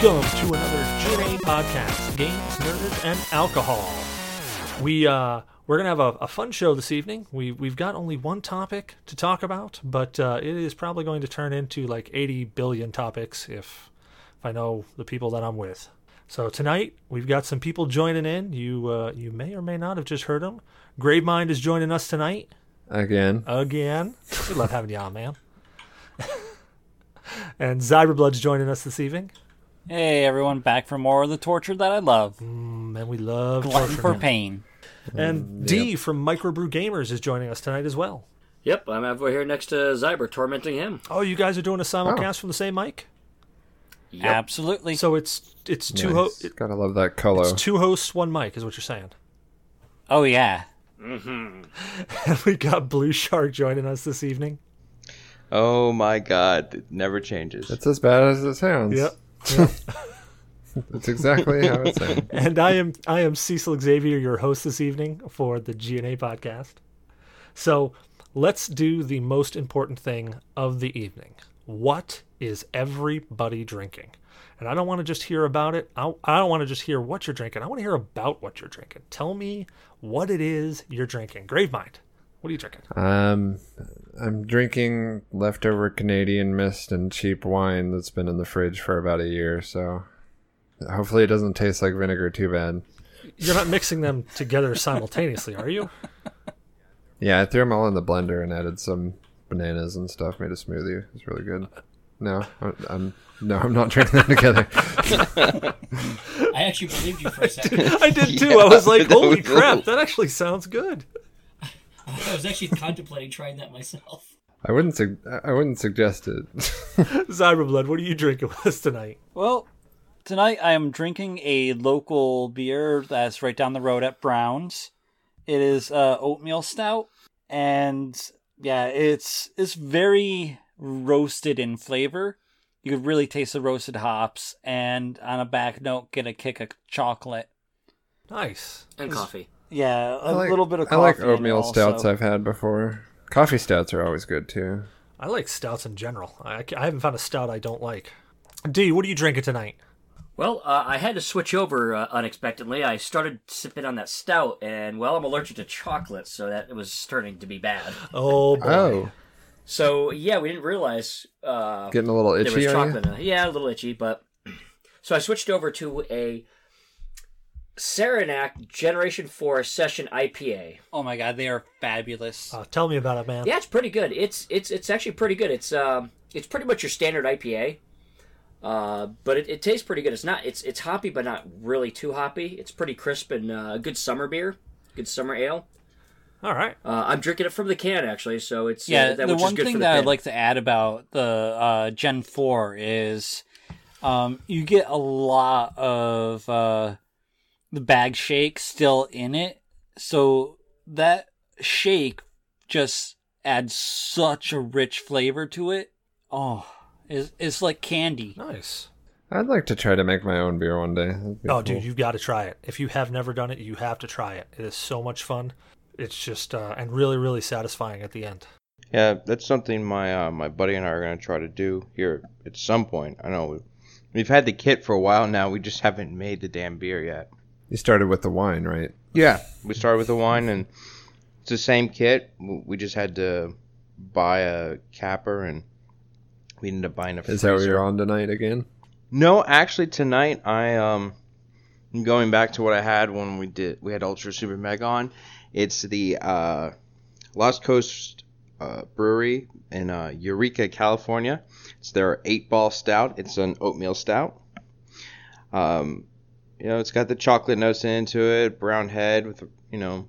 Welcome to another GNA podcast, Games, Nerds, and Alcohol. We uh, we're gonna have a, a fun show this evening. We we've got only one topic to talk about, but uh, it is probably going to turn into like 80 billion topics if if I know the people that I'm with. So tonight we've got some people joining in. You uh, you may or may not have just heard them. Gravemynd is joining us tonight Again. again. We love having you on, man. and Zyberblood's joining us this evening. Hey everyone, back for more of the torture that I love. Mm, and we love Glutton torture for him. pain. And Dee from MicroBrewGamerz is joining us tonight as well. Yep, I'm over here next to Zyber, tormenting him. Oh, you guys are doing a simulcast from the same mic? Yep. Absolutely. So it's it's two ho- Nice. Gotta love that color. it's two hosts, one mic, is what you're saying. oh yeah. And we got Blue Shark joining us this evening. Oh my god, it never changes. It's as bad as it sounds. That's exactly how it sounds. and I am I am Cecil Xavier, your host this evening for the GNA podcast. So let's do the most important thing of the evening. What is everybody drinking? And I don't want to just hear about it. I, I don't want to just hear what you're drinking. I want to hear about what you're drinking. Tell me what it is you're drinking. Gravemynd, what are you drinking? Um, I'm drinking leftover Canadian mist and cheap wine that's been in the fridge for about a year, so hopefully it doesn't taste like vinegar too bad. You're not mixing them together simultaneously, are you? Yeah, I threw them all in the blender and added some bananas and stuff. Made a smoothie. It's really good. No, I'm, I'm no, I'm not drinking them together. I actually believed you for a second. I did too. I was like, holy crap, that actually sounds good. I was actually contemplating trying that myself. I wouldn't. Sug- I wouldn't suggest it. Zyberblood, what are you drinking with us tonight? Well, tonight I am drinking a local beer that's right down the road at Brown's. It is uh, oatmeal stout, and yeah, it's it's very roasted in flavor. You could really taste the roasted hops, and on a back note, get a kick of chocolate. Nice. And coffee. Yeah, a like- little bit of I like oatmeal stouts. I've had before. Coffee stouts are always good too. I like stouts in general. I, I haven't found a stout I don't like. Dee, what are you drinking tonight? Well, uh, I had to switch over uh, unexpectedly. I started sipping on that stout, and well, I'm allergic to chocolate, so that was starting to be bad. Oh, boy. Oh, So yeah, we didn't realize uh, getting a little itchy. there was itchy. Chocolate. you? In it. Yeah, a little itchy, but so I switched over to a Saranac Generation Four Session IPA. Oh my god, they are fabulous. Uh, tell me about it, man. Yeah, it's pretty good. It's it's it's actually pretty good. It's um it's pretty much your standard IPA. Uh, but it, it tastes pretty good. It's not it's it's hoppy, but not really too hoppy. It's pretty crisp and uh, a good summer beer, good summer ale. All right. Uh, I'm drinking it from the can actually, so it's uh, Yeah, that, the which one is good thing for the that I'd like to add about the uh, Gen 4 is um, you get a lot of uh, the bag shake still in it. So that shake just adds such a rich flavor to it. Oh, it's, it's like candy. Nice. I'd like to try to make my own beer one day. Be Oh, cool. dude, you've got to try it. If you have never done it, you have to try it. It is so much fun. It's just uh, and really, really satisfying at the end. Yeah, that's something my uh, my buddy and I are gonna try to do here at some point. I know we've had the kit for a while now. We just haven't made the damn beer yet. You started with the wine, right? Yeah, we started with the wine, and it's the same kit. We just had to buy a capper, and we ended up buying a. Freezer. Is that what you're on tonight again? No, actually tonight I um am going back to what I had when we did we had Ultra Super Meg on. It's the uh, Lost Coast uh, Brewery in uh, Eureka, California. It's their eight ball stout. It's an oatmeal stout. Um, you know, it's got the chocolate notes into it, brown head with you know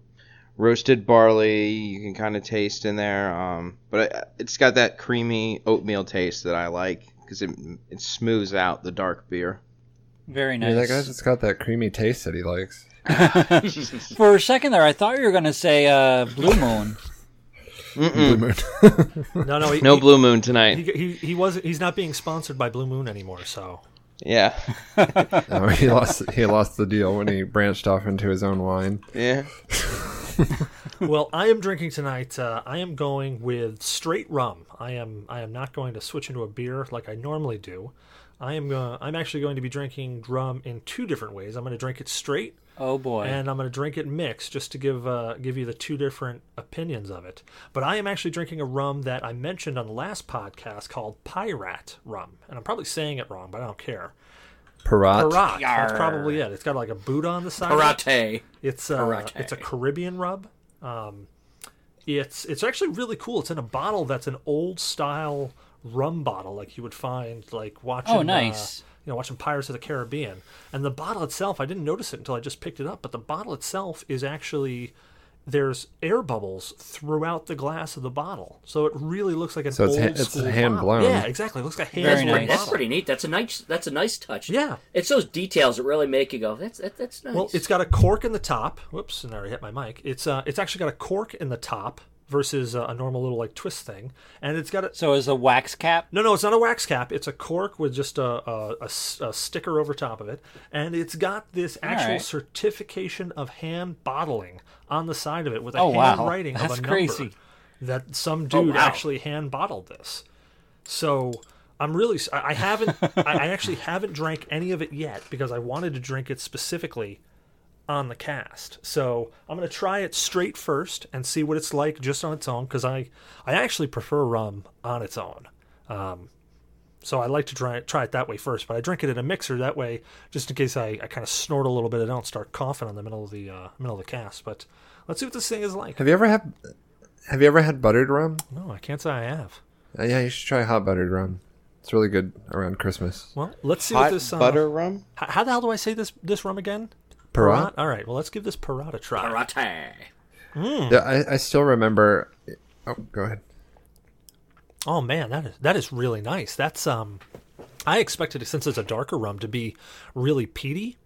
roasted barley. You can kind of taste in there, um, but it, it's got that creamy oatmeal taste that I like because it it smooths out the dark beer. Very nice. Yeah, that nice. guy just got that creamy taste that he likes. For a second there, I thought you were going to say uh, Blue Moon. Blue Moon. No, no, he, No he, blue moon tonight. He, he, he wasn't. He's not being sponsored by Blue Moon anymore. So Yeah, oh, he lost. He lost the deal when he branched off into his own wine. yeah. well, I am drinking tonight. Uh, I am going with straight rum. I am I am not going to switch into a beer like I normally do. I am uh, I'm actually going to be drinking rum in two different ways. I'm going to drink it straight, Oh boy. and I'm going to drink it mixed, just to give uh, give you the two different opinions of it. But I am actually drinking a rum that I mentioned on the last podcast called Pyrat rum, and I'm probably saying it wrong, but I don't care. Parat. Parat. That's probably it. It's got like a Buddha on the side. of it. It's uh, Karate. it's a Caribbean rub. Um, it's it's actually really cool. It's in a bottle that's an old style rum bottle, like you would find like watching. Oh, uh, nice. you know, watching Pirates of the Caribbean. And the bottle itself, I didn't notice it until I just picked it up. But the bottle itself is actually there's air bubbles throughout the glass of the bottle, so it really looks like an So it's old ha- it's school hand bottle. blown. Yeah, exactly. It looks like a hand Very blown nice. That's pretty neat. That's a nice. That's a nice touch. Yeah. It's those details that really make you go. That's that, that's nice. Well, it's got a cork in the top. Whoops, and I already hit my mic. It's uh, it's actually got a cork in the top versus uh, a normal little like twist thing, and it's got a so is a wax cap. no, no, it's not a wax cap. It's a cork with just a, a, a s- a sticker over top of it, and it's got this actual right. certification of hand bottling on the side of it with a Oh, wow. handwriting of That's a number crazy. that some dude wow. actually hand bottled this. So I'm really s- I I haven't I I actually haven't drank any of it yet because I wanted to drink it specifically on the cast. So I'm gonna try it straight first and see what it's like just on its own because I I actually prefer rum on its own. Um, so I like to try it, try it that way first, but I drink it in a mixer that way, just in case I, I kind of snort a little bit. I don't start coughing in the middle of the uh, middle of the cast. But let's see what this thing is like. Have you ever had Have you ever had buttered rum? No, I can't say I have. Uh, yeah, you should try hot buttered rum. It's really good around Christmas. Well, let's see what this uh, butter rum. h- How the hell do I say this this rum again? Parat. All right. Well, let's give this Parat a try. karate. Hmm. Yeah, I, I still remember. Oh, go ahead. Oh man, that is that is really nice. That's um, I expected it since it's a darker rum to be really peaty,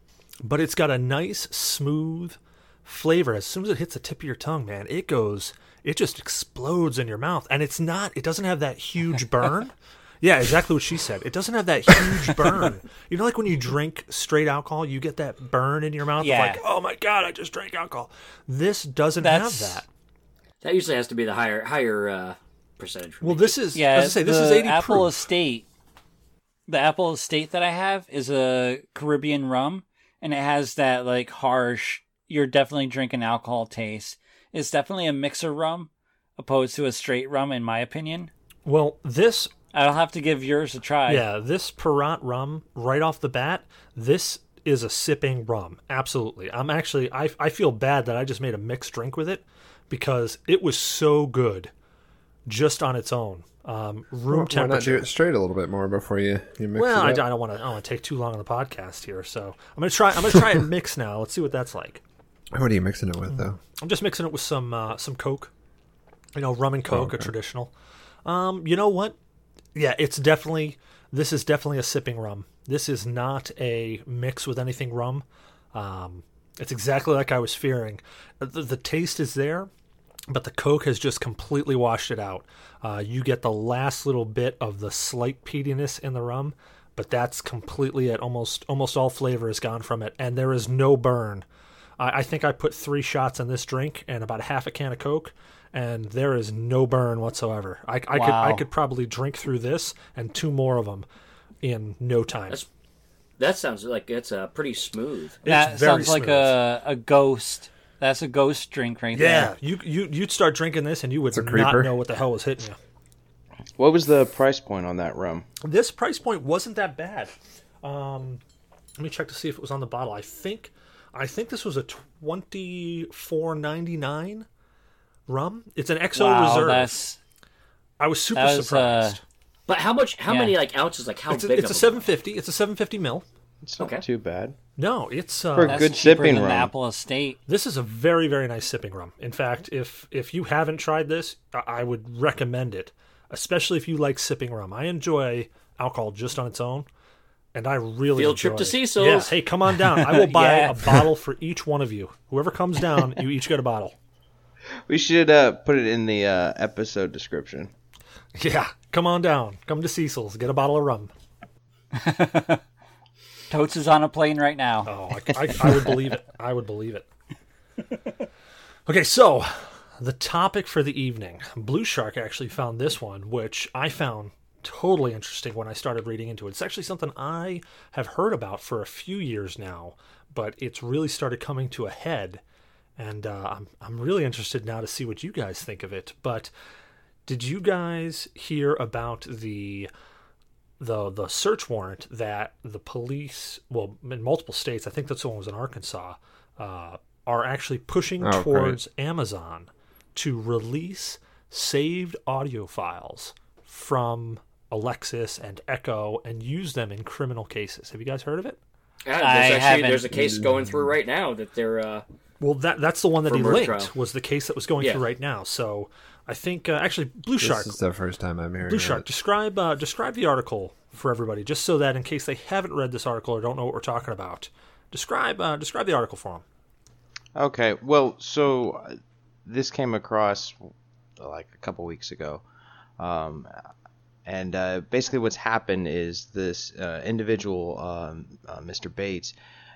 but it's got a nice smooth flavor. As soon as it hits the tip of your tongue, man, it goes, it just explodes in your mouth, and it's not. It doesn't have that huge burn. Yeah, exactly what she said. It doesn't have that huge burn. You know, like when you drink straight alcohol, you get that burn in your mouth. Yeah. Like, oh my god, I just drank alcohol. This doesn't That's- have that. That usually has to be the higher higher uh, percentage. Well, me. this is. Yeah, as I say, this is eighty Apple proof. Estate. The Appleton Estate that I have is a Caribbean rum, and it has that like harsh. You're definitely drinking alcohol taste. It's definitely a mixer rum, opposed to a straight rum, in my opinion. Well, this I'll have to give yours a try. Yeah, this Parat rum right off the bat, this is a sipping rum. Absolutely. I'm actually I I feel bad that I just made a mixed drink with it because it was so good just on its own. Um, room Why not do temperature. it straight a little bit more before you, you mix Well, I, I it up? don't want to. I don't want to take too long on the podcast here, so I'm gonna try. I'm gonna try and mix now. Let's see what that's like. What are you mixing it with, though? I'm just mixing it with some uh, some Coke. You know, rum and Coke, a okay. traditional. Um, you know what? Yeah, it's definitely this is definitely a sipping rum. This is not a mix with anything rum. Um, it's exactly like I was fearing. The, the taste is there, but the Coke has just completely washed it out. Uh, you get the last little bit of the slight peatiness in the rum, but that's completely it. Almost almost all flavor is gone from it, and there is no burn. I, I think I put three shots in this drink and about a half a can of Coke, and there is no burn whatsoever. I, I could I could probably drink through this and two more of them in no time. That's- that sounds like it's uh, pretty smooth. that It's very sounds like smooth. a a ghost. That's a ghost drink right yeah, there. you you you'd start drinking this and you would a not creeper. know what the hell was hitting you. What was the price point on that rum? This price point wasn't that bad. Um, let me check to see if it was on the bottle. I think I think this was a twenty four ninety nine rum. It's an XO Wow, reserve. that's I was super was, surprised. But how much? How Yeah. many like ounces? Like how it's a, big? it's a seven fifty. It's a seven fifty mil. It's not Okay. too bad. No, it's uh, For that's good cheaper sipping than rum. Appleton Estate. This is a very very nice sipping rum. In fact, if if you haven't tried this, I- I would recommend it, especially if you like sipping rum. I enjoy alcohol just on its own, and I really Field trip enjoy to it. Cecil's. Yeah, hey, come on down. I will buy Yeah. a bottle for each one of you. Whoever comes down, you each get a bottle. We should uh, put it in the uh, episode description. Yeah, come on down. Come to Cecil's. Get a bottle of rum. Totes is on a plane right now. Oh, I, I, I would believe it. I would believe it. Okay, so the topic for the evening. Blue Shark actually found this one, which I found totally interesting when I started reading into it. It's actually something I have heard about for a few years now, but it's really started coming to a head, and uh, I'm I'm really interested now to see what you guys think of it. But did you guys hear about the the the search warrant that the police, well, in multiple states, I think that's the one was in Arkansas, uh, are actually pushing Oh, great. towards Amazon to release saved audio files from Alexas and Echo and use them in criminal cases. Have you guys heard of it? Yeah, I there's actually haven't- there's a case going through right now that they're uh, Well, that that's the one that he linked trial. was the case that was going Yeah. through right now. So I think uh, actually Blue Shark, This is the first time I'm hearing. Blue of Shark, it. describe uh, describe the article for everybody, just so that in case they haven't read this article or don't know what we're talking about, describe uh, describe the article for them. Okay, well, so uh, this came across uh, like a couple weeks ago, um, and uh, basically what's happened is this uh, individual, um, uh, Mr. Bates,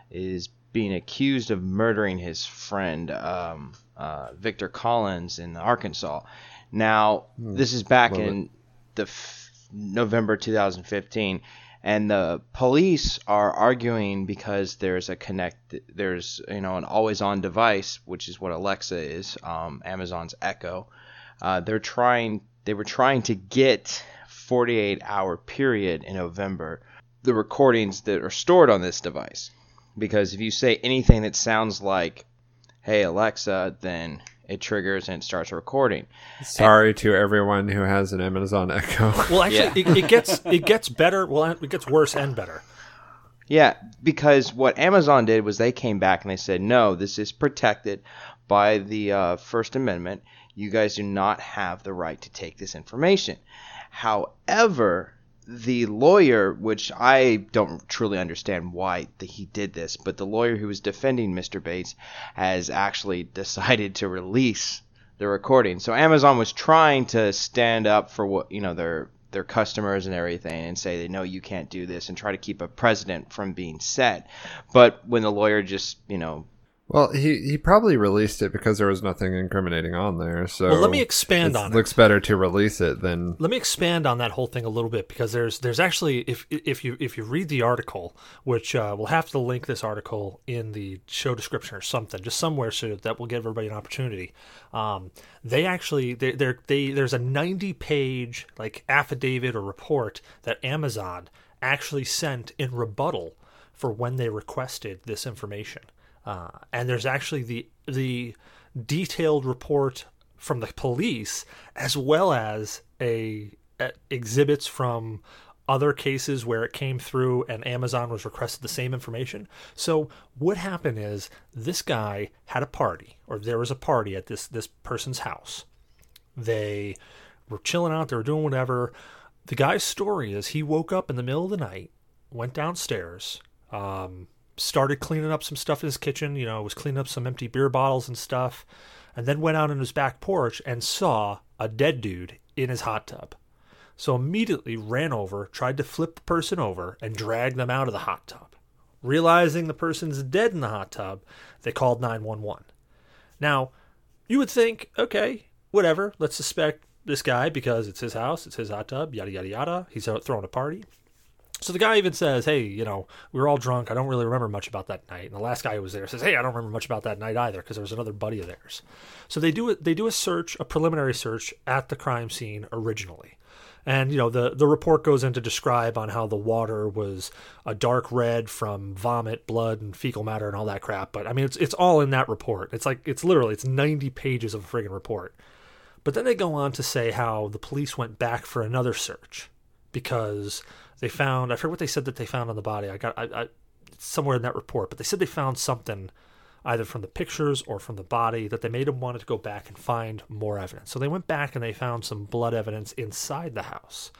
is being accused of murdering his friend um, uh, Victor Collins in Arkansas. Now, this is back Love it. in the f- November 2015, and the police are arguing because there's a connect, there's you know an always-on device, which is what Alexa is, um, Amazon's Echo. Uh, they're trying, they were trying to get 48-hour period in November the recordings that are stored on this device, because if you say anything that sounds like "Hey Alexa," then it triggers and it starts recording. Sorry to everyone who has an Amazon Echo. Well, actually, it, it gets it gets better. Well, it gets worse and better. Yeah, because what Amazon did was they came back and they said, no, this is protected by the uh, First Amendment. You guys do not have the right to take this information. However, the lawyer, which I don't truly understand why he did this, but the lawyer who was defending Mr. Bates has actually decided to release the recording. So Amazon was trying to stand up for what you know their their customers and everything and say they know you can't do this and try to keep a president from being set. But when the lawyer just you know Well, he he probably released it because there was nothing incriminating on there. So Well, let me expand on it looks better to release it than let me expand on that whole thing a little bit because there's there's actually if if you if you read the article which uh, we'll have to link this article in the show description or something just somewhere so that will give everybody an opportunity um, they actually they they there's a 90 page like affidavit or report that amazon actually sent in rebuttal for when they requested this information uh, and there's actually the the detailed report from the police as well as a, a exhibits from other cases where it came through and Amazon was requested the same information. So what happened is this guy had a party or there was a party at this this person's house. They were chilling out, they were doing whatever. The guy's story is he woke up in the middle of the night, went downstairs, um, started cleaning up some stuff in his kitchen, you know, was cleaning up some empty beer bottles and stuff, and then went out on his back porch and saw a dead dude in his hot tub. So immediately ran over, tried to flip the person over, and drag them out of the hot tub. Realizing the person's dead in the hot tub, they called 911. Now, you would think, okay, whatever, let's suspect this guy because it's his house, it's his hot tub, yada, yada, yada. He's out throwing a party. So the guy even says, hey, you know, we were all drunk. I don't really remember much about that night. And the last guy who was there says, hey, I don't remember much about that night either because there was another buddy of theirs. So they do it. They do a search, a preliminary search at the crime scene originally. And you know the the report goes in to describe on how the water was a dark red from vomit, blood, and fecal matter and all that crap. But I mean, it's it's all in that report. It's like it's literally it's ninety pages of a friggin' report. But then they go on to say how the police went back for another search because they found I forget what they said that they found on the body. I got I, I somewhere in that report, but they said they found something either from the pictures or from the body that they made them wanted to go back and find more evidence. So they went back and they found some blood evidence inside the house.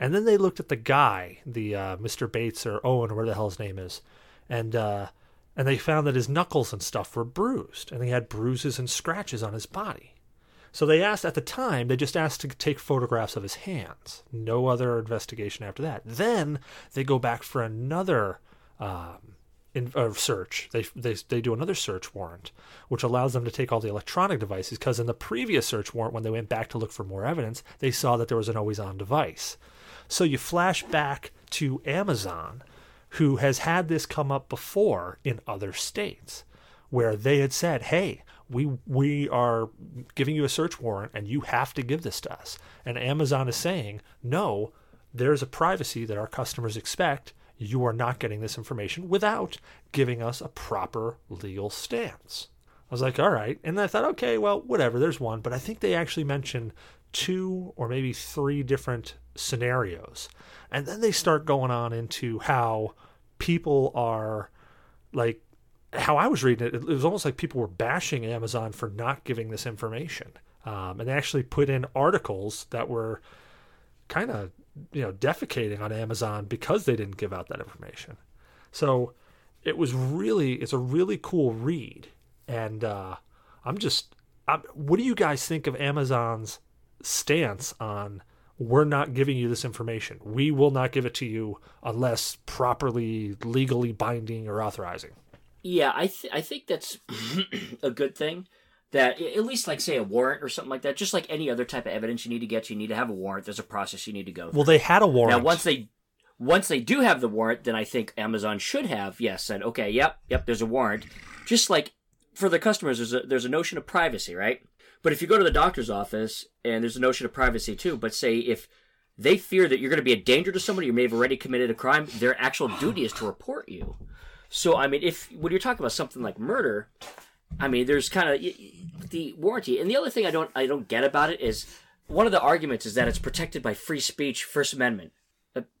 And then they looked at the guy, the uh, Mr. Bates or Owen or whatever the hell his name is, and uh, and they found that his knuckles and stuff were bruised, and he had bruises and scratches on his body. So they asked at the time, they just asked to take photographs of his hands. No other investigation after that. Then they go back for another um, in, uh, search. They, they they do another search warrant, which allows them to take all the electronic devices. Because in the previous search warrant, when they went back to look for more evidence, they saw that there was an always-on device. So you flash back to Amazon, who has had this come up before in other states, where they had said, "Hey, we we are giving you a search warrant, and you have to give this to us." And Amazon is saying, "No, there's a privacy that our customers expect. You are not getting this information without giving us a proper legal stance." I was like, "All right," and I thought, "Okay, well, whatever. There's one," but I think they actually mentioned two or maybe three different scenarios. And then they start going on into how people are like how I was reading it, it was almost like people were bashing Amazon for not giving this information. Um, and they actually put in articles that were kind of, you know, defecating on Amazon because they didn't give out that information. So it was really, it's a really cool read. And uh, I'm just, I'm, what do you guys think of Amazon's stance on we're not giving you this information. We will not give it to you unless properly legally binding or authorizing. Yeah, I th- I think that's a good thing. That at least like say a warrant or something like that, just like any other type of evidence you need to get, you need to have a warrant. There's a process you need to go. Through. Well, they had a warrant. Now once they once they do have the warrant, then I think Amazon should have yes said okay, yep, yep, there's a warrant. Just like for the customers, there's a there's a notion of privacy, right? But if you go to the doctor's office and there's a notion of privacy too, but say if they fear that you're going to be a danger to somebody, you may have already committed a crime, their actual duty is to report you. So, I mean, if when you're talking about something like murder, I mean, there's kind of the warranty. And the other thing I don't I don't get about it is one of the arguments is that it's protected by free speech, First Amendment.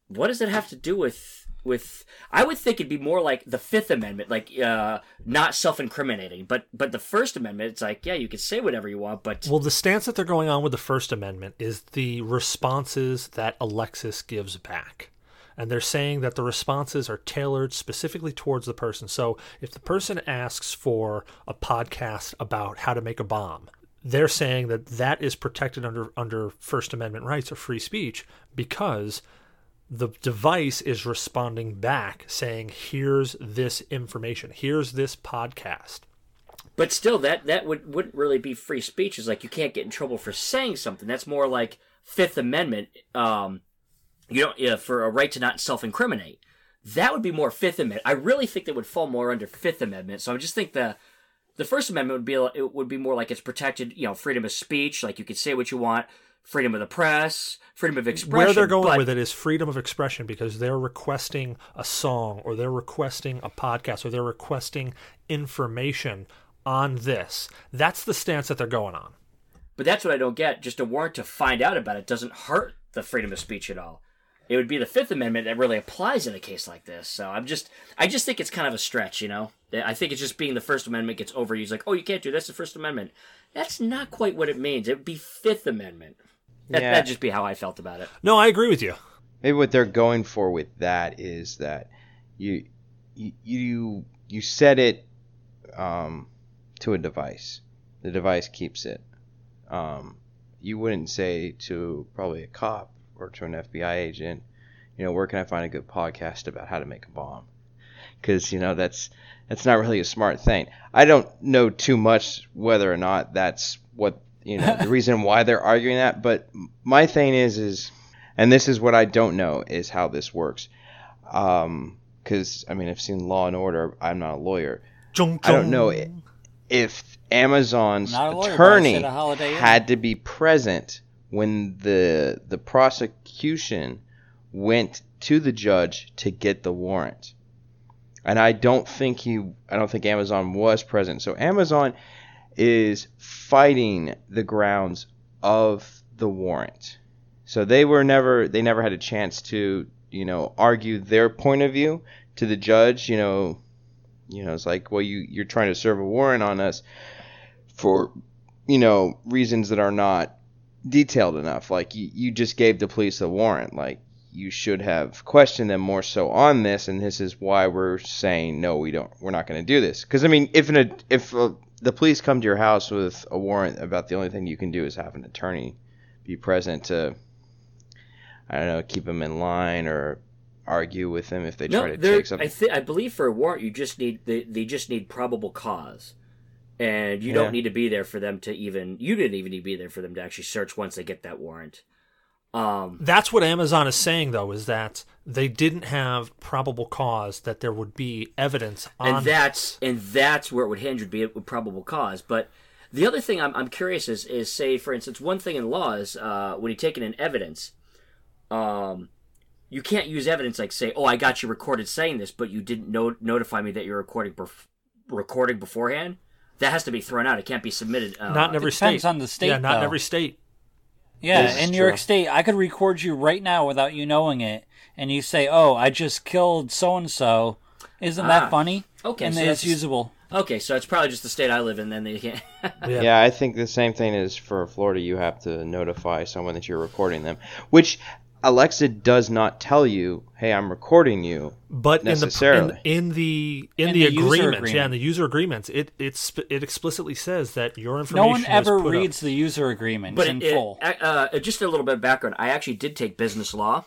What does that have to do with with I would think it'd be more like the Fifth Amendment, like uh, not self-incriminating. But but the First Amendment, it's like yeah, you can say whatever you want, but well, the stance that they're going on with the First Amendment is the responses that Alexis gives back. And they're saying that the responses are tailored specifically towards the person. So if the person asks for a podcast about how to make a bomb, they're saying that that is protected under under First Amendment rights or free speech because the device is responding back saying here's this information. Here's this podcast. But still that that would wouldn't really be free speech. Is like you can't get in trouble for saying something. That's more like fifth amendment um you know yeah, for a right to not self-incriminate that would be more fifth amendment i really think that would fall more under fifth amendment so i just think the the first amendment would be it would be more like it's protected you know freedom of speech like you could say what you want freedom of the press, freedom of expression. Where they're going but, with it is freedom of expression because they're requesting a song or they're requesting a podcast or they're requesting information on this. That's the stance that they're going on. But that's what I don't get. Just a warrant to find out about it doesn't hurt the freedom of speech at all. It would be the Fifth Amendment that really applies in a case like this. So I'm just, I just think it's kind of a stretch, you know. I think it's just being the First Amendment gets overused. Like, oh, you can't do this. The First Amendment. That's not quite what it means. It would be Fifth Amendment. That, Yeah. That'd just be how I felt about it. No, I agree with you. maybe what they're going for with that is that you you you, you set it um, to a device. The device keeps it. Um, you wouldn't say to probably a cop or to an FBI agent, you know, where can I find a good podcast about how to make a bomb? Because you know that's that's not really a smart thing. I don't know too much whether or not that's what you know the reason why they're arguing that. But my thing is is and this is what I don't know is how this works. Um, because I mean, I've seen Law and Order. I'm not a lawyer. Jung, I don't know if Amazon's lawyer, attorney said a Holiday Inn. had to be present when the the prosecution went to the judge to get the warrant. And I don't think he I don't think Amazon was present. So Amazon is fighting the grounds of the warrant. So they were never they never had a chance to, you know, argue their point of view to the judge, you know, you know, it's like, well, you you're trying to serve a warrant on us for, you know, reasons that are not detailed enough. Like you, you just gave the police a warrant. Like you should have questioned them more so on this, and this is why we're saying no, we don't, we're not going to do this. Because I mean, if an if uh the police come to your house with a warrant about the only thing you can do is have an attorney be present to, I don't know, keep them in line or argue with them if they try to take something. I think I believe for a warrant, you just need they, they just need probable cause, and you Yeah. don't need to be there for them to even. You didn't even need to be there for them to actually search once they get that warrant. Um, That's what Amazon is saying, though, is that they didn't have probable cause that there would be evidence on. and that's and that's where it would hinge would be a probable cause. But the other thing I'm, I'm curious is is say for instance one thing in law is uh, when you're taking in evidence, um, you can't use evidence like say oh I got you recorded saying this but you didn't no- notify me that you're recording bef- recording beforehand. That has to be thrown out. It can't be submitted. Uh, not in every state. depends state. on the state, Yeah, not in every state. Yeah, This is in New York. State, I could record you right now without you knowing it, and you say, "Oh, I just killed so and so." Isn't Ah, that funny? okay, and so it's usable. Okay, so it's probably just the state I live in. Then they can't. Yeah. Yeah, I think the same thing is for Florida. You have to notify someone that you're recording them, which Alexa does not tell you, "Hey, I'm recording you." But in the in, in the in, In the, the user agreements, yeah, in the user agreements, it it it explicitly says that your information. No information one is ever put up. reads the user agreement but in it, full. It, uh, just a little bit of background. I actually did take business law,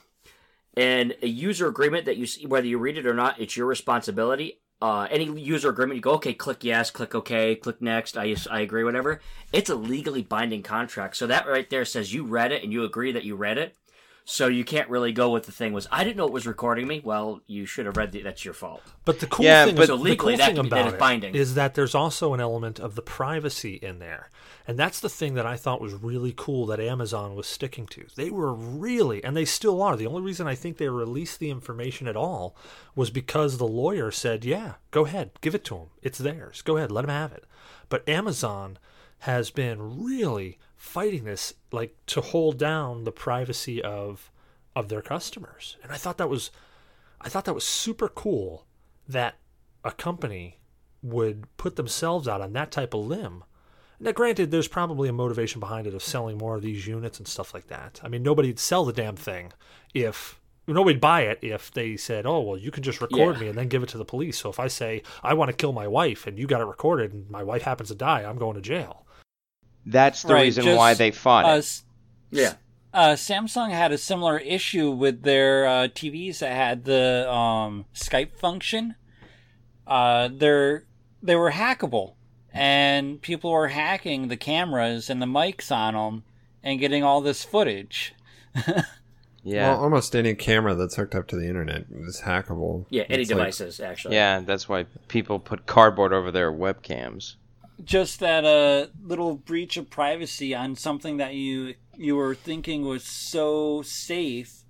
and a user agreement that you see, whether you read it or not, it's your responsibility. Uh, any user agreement, you go, okay, click yes, click okay, click next, I, I agree, whatever. It's a legally binding contract. So that right there says you read it and you agree that you read it. So you can't really go with the thing was, I didn't know it was recording me. Well, you should have read the, that's your fault. But the cool Yeah, thing, but- is, So the legally, cool that thing that about is it binding. is that there's also an element of the privacy in there, and that's the thing that I thought was really cool that Amazon was sticking to. They were really, and they still are. The only reason I think they released the information at all was because the lawyer said, "Yeah, go ahead, give it to them. It's theirs. Go ahead, let them have it." But Amazon has been really fighting this, like to hold down the privacy of of their customers, and I thought that was I thought that was super cool that a company would put themselves out on that type of limb. Now, granted, there's probably a motivation behind it of selling more of these units and stuff like that. I mean, nobody'd sell the damn thing if nobody'd buy it if they said, "Oh, well, you can just record Yeah. me and then give it to the police." So if I say I want to kill my wife and you got it recorded and my wife happens to die, I'm going to jail. That's the Right, reason just, why they fought Uh, it. s- Yeah. uh, Samsung had a similar issue with their uh, TVs that had the um, Skype function. Uh, they're they were hackable, and people were hacking the cameras and the mics on them and getting all this footage. Yeah, Well, almost any camera that's hooked up to the internet is hackable. Yeah, any It's like- devices, actually. yeah, that's why people put cardboard over their webcams. Just that uh, little breach of privacy on something that you you were thinking was so safe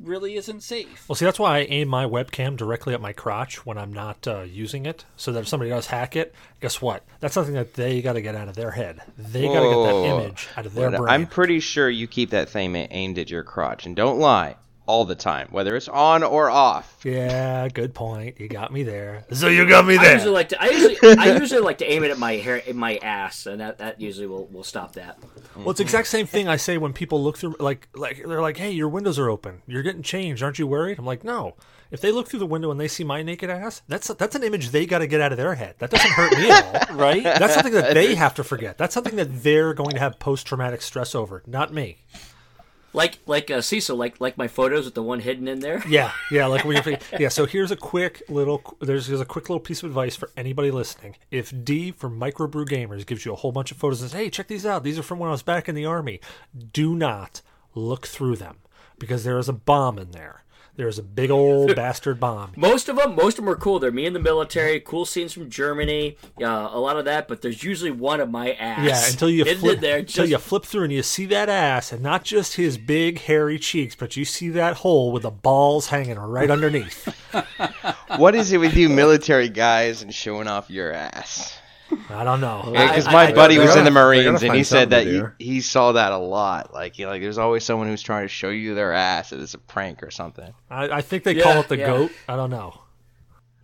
really isn't safe. Well, see, that's why I aim my webcam directly at my crotch when I'm not uh, using it, so that if somebody does hack it, guess what? That's something that they got to get out of their head. They got to get that image out of their But brain. I'm pretty sure you keep that thing aimed at your crotch, and don't lie all the time, whether it's on or off. Yeah, good point. You got me there. So you got me there. I there. usually like to. I usually, I usually like to aim it at my hair, in my ass, and that, that usually will, will stop that. Well, it's the exact same thing I say when people look through, like, like they're like, "Hey, your windows are open. You're getting changed. Aren't you worried?" I'm like, "No. If they look through the window and they see my naked ass, that's that's an image they got to get out of their head. That doesn't hurt me at all. Right? That's something that they have to forget. That's something that they're going to have post traumatic stress over, not me. Like like uh, Cecil, like like my photos with the one hidden in there. Yeah, yeah. Like when you're, yeah. So here's a quick little. There's, there's a quick little piece of advice for anybody listening. If Dee from MicroBrewGamerz gives you a whole bunch of photos and says, "Hey, check these out. These are from when I was back in the army," do not look through them because there is a bomb in there. There is a big old bastard bomb. Most of them, most of them are cool. They're me in the military, cool scenes from Germany, uh, a lot of that. But there's usually one of my ass. Yeah, until you flip, in there. until you flip through and you see that ass, and not just his big hairy cheeks, but you see that hole with the balls hanging right underneath. what is it with you military guys and showing off your ass? I don't know. Because I- my I- buddy they was in gotta- the Marines and he said that he, he saw that a lot. Like, he, like there's always someone who's trying to show you their ass. It's a prank or something. I, I think they Yeah, call it the yeah. goat. I don't know.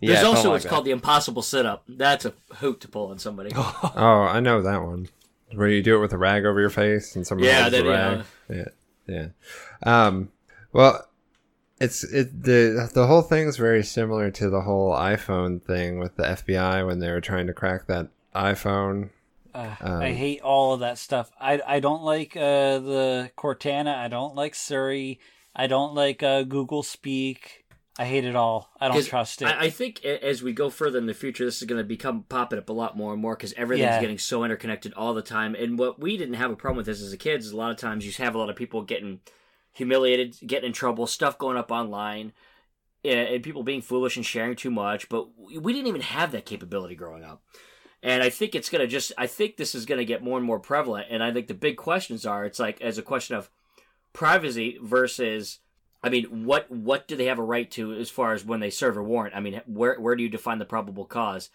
There's something also what's that. called the impossible sit up. That's a hoot to pull on somebody. Oh, I know that one. Where you do it with a rag over your face and somebody Yeah, holds the that- yeah. rag. Yeah, yeah. Um, well, it's it the the whole thing's very similar to the whole iPhone thing with the FBI when they were trying to crack that iPhone. Uh, Um, I hate all of that stuff. I I don't like uh, the Cortana. I don't like Siri. I don't like uh, Google Speak. I hate it all. I don't trust it. I, I think as we go further in the future, this is going to become popping up a lot more and more because everything's Yeah. getting so interconnected all the time. And what we didn't have a problem with this as a kids is a lot of times you have a lot of people getting humiliated, getting in trouble, stuff going up online, and, and people being foolish and sharing too much. But we didn't even have that capability growing up. And I think it's gonna just. I think this is gonna get more and more prevalent. And I think the big questions are. It's like as a question of privacy versus. I mean, what what do they have a right to as far as when they serve a warrant? I mean, where where do you define the probable cause?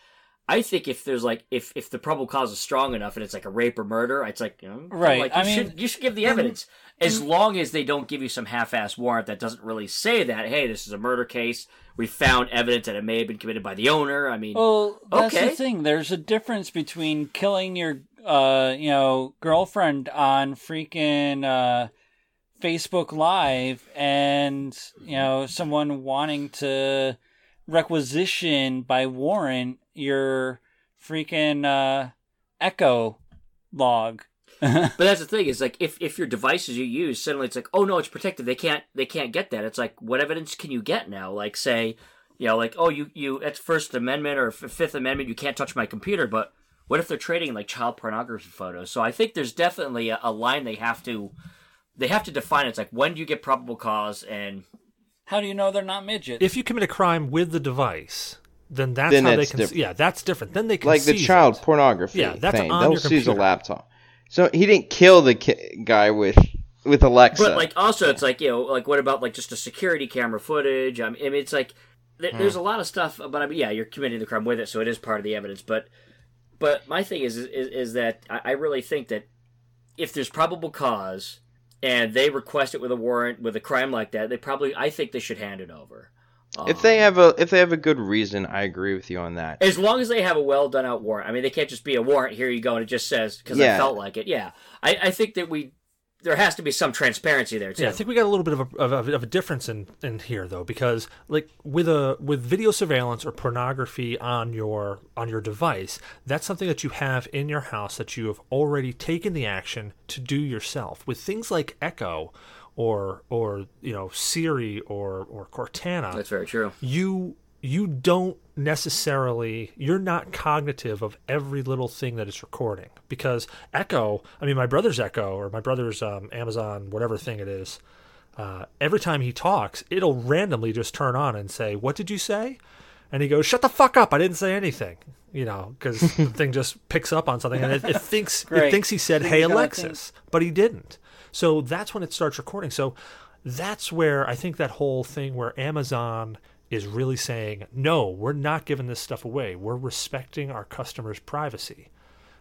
I think if there's like if if the probable cause is strong enough and it's like a rape or murder, it's like you know, Right, Like you I mean- should you should give the evidence as long as they don't give you some half-ass warrant that doesn't really say that. Hey, this is a murder case. We found evidence that it may have been committed by the owner. I mean, Well, that's Okay. the thing. There's a difference between killing your, uh, you know, girlfriend on freaking uh, Facebook Live and you know someone wanting to requisition by warrant your freaking uh, Echo log. But that's the thing is like if if your devices you use suddenly it's like oh no it's protected they can't they can't get that it's like what evidence can you get now like say you know like oh you you it's First Amendment or Fifth Amendment you can't touch my computer but what if they're trading like child pornography photos so I think there's definitely a, a line they have to they have to define it's like when do you get probable cause and How do you know they're not midgets? If you commit a crime with the device, then that's Then how that's they can. different. Yeah, that's different. Then they can like the child it. pornography Yeah, that's thing. on They'll your seize a laptop. So he didn't kill the ki- guy with with Alexa. But like also, it's like you know, like what about like just a security camera footage? I mean, it's like th- there's hmm. a lot of stuff. But I mean, yeah, you're committing the crime with it, so it is part of the evidence. But but my thing is is, is that I, I really think that if there's probable cause and they request it with a warrant with a crime like that, they probably I think they should hand it over. If oh. they have a if they have a good reason, I agree with you on that. As long as they have a well done out warrant. I mean, they can't just be a warrant. Here you go, and it just says because I felt like it. Yeah, I, I think that we there has to be some transparency there too. Yeah, I think we got a little bit of a, of a, of a difference in, in here though, because like with a with video surveillance or pornography on your on your device, that's something that you have in your house that you have already taken the action to do yourself. With things like Echo or or you know Siri or or Cortana, That's very true. you you don't necessarily you're not cognitive of every little thing that it's recording. Because echo i mean my brother's echo or my brother's um, amazon whatever thing it is uh, every time he talks it'll randomly just turn on and say what did you say? And he goes shut the fuck up. I didn't say anything you know because the thing just picks up on something and it, it thinks it thinks he said hey he's got a alexis but he didn't so that's when it starts recording so that's where i think that whole thing where amazon is really saying, no, we're not giving this stuff away. We're respecting our customers' privacy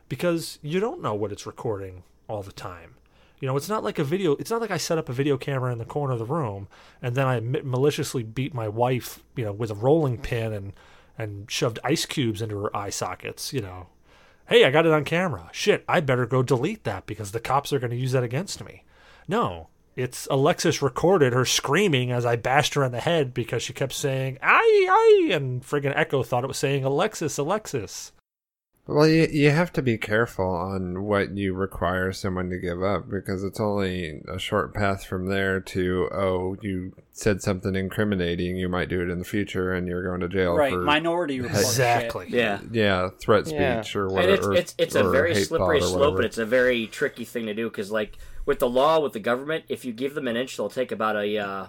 because you don't know what it's recording all the time. You know, it's not like a video. It's not like I set up a video camera in the corner of the room and then I maliciously beat my wife, you know, with a rolling pin and and shoved ice cubes into her eye sockets. You know, hey, I got it on camera. Shit, I better go delete that because the cops are going to use that against me. No, it's Alexis recorded her screaming as I bashed her in the head because she kept saying "ay ay," and friggin' Echo thought it was saying Alexis, Alexis. Well, you, you have to be careful on what you require someone to give up because it's only a short path from there to, oh, you said something incriminating, you might do it in the future and you're going to jail right, for, minority report. Exactly. Yeah. yeah, threat Yeah. speech or And whatever. it's or- it's it's a very slippery slope, whatever. and it's a very tricky thing to do because, like, with the law, with the government, if you give them an inch, they'll take about a uh,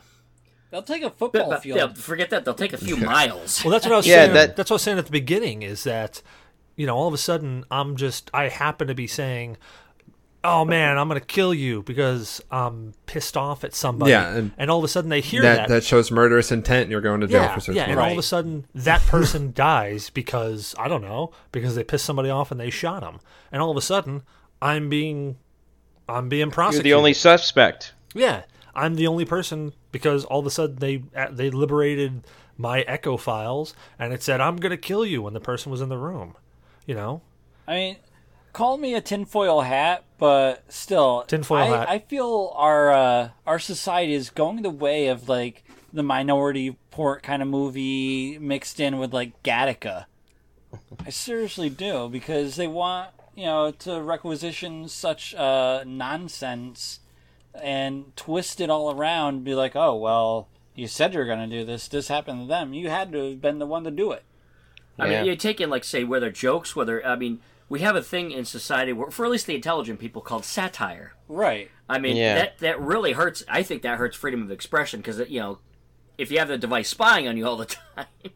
They'll take a football but- field. yeah, forget that they'll take a few miles. Well, that's what I was Yeah, saying. that- That's what I was saying at the beginning is that, you know, all of a sudden I'm just I happen to be saying, "Oh man, I'm gonna kill you" because I'm pissed off at somebody. Yeah, and all of a sudden they hear that, that. that shows murderous intent and you're going to jail yeah, for six yeah, and months. all of a sudden that person dies because I don't know because they pissed somebody off and they shot him, and all of a sudden I'm being I'm being prosecuted You're prosecuted. the only suspect. Yeah, I'm the only person because all of a sudden they uh, they liberated my echo files and it said I'm gonna kill you when the person was in the room. You know, I mean, call me a tinfoil hat, but still, Tinfoil I, hat. I feel our uh, our society is going the way of like the Minority Report kind of movie mixed in with like Gattaca. I seriously do because they want you know to requisition such uh, nonsense and twist it all around. Be like, oh well, you said you're going to do this. This happened to them. You had to have been the one to do it. I Yeah. mean, you take in like say whether jokes, whether I mean we have a thing in society where, for at least the intelligent people, called satire. Right. I mean, Yeah. that that really hurts. I think that hurts freedom of expression because you know, if you have the device spying on you all the time, it's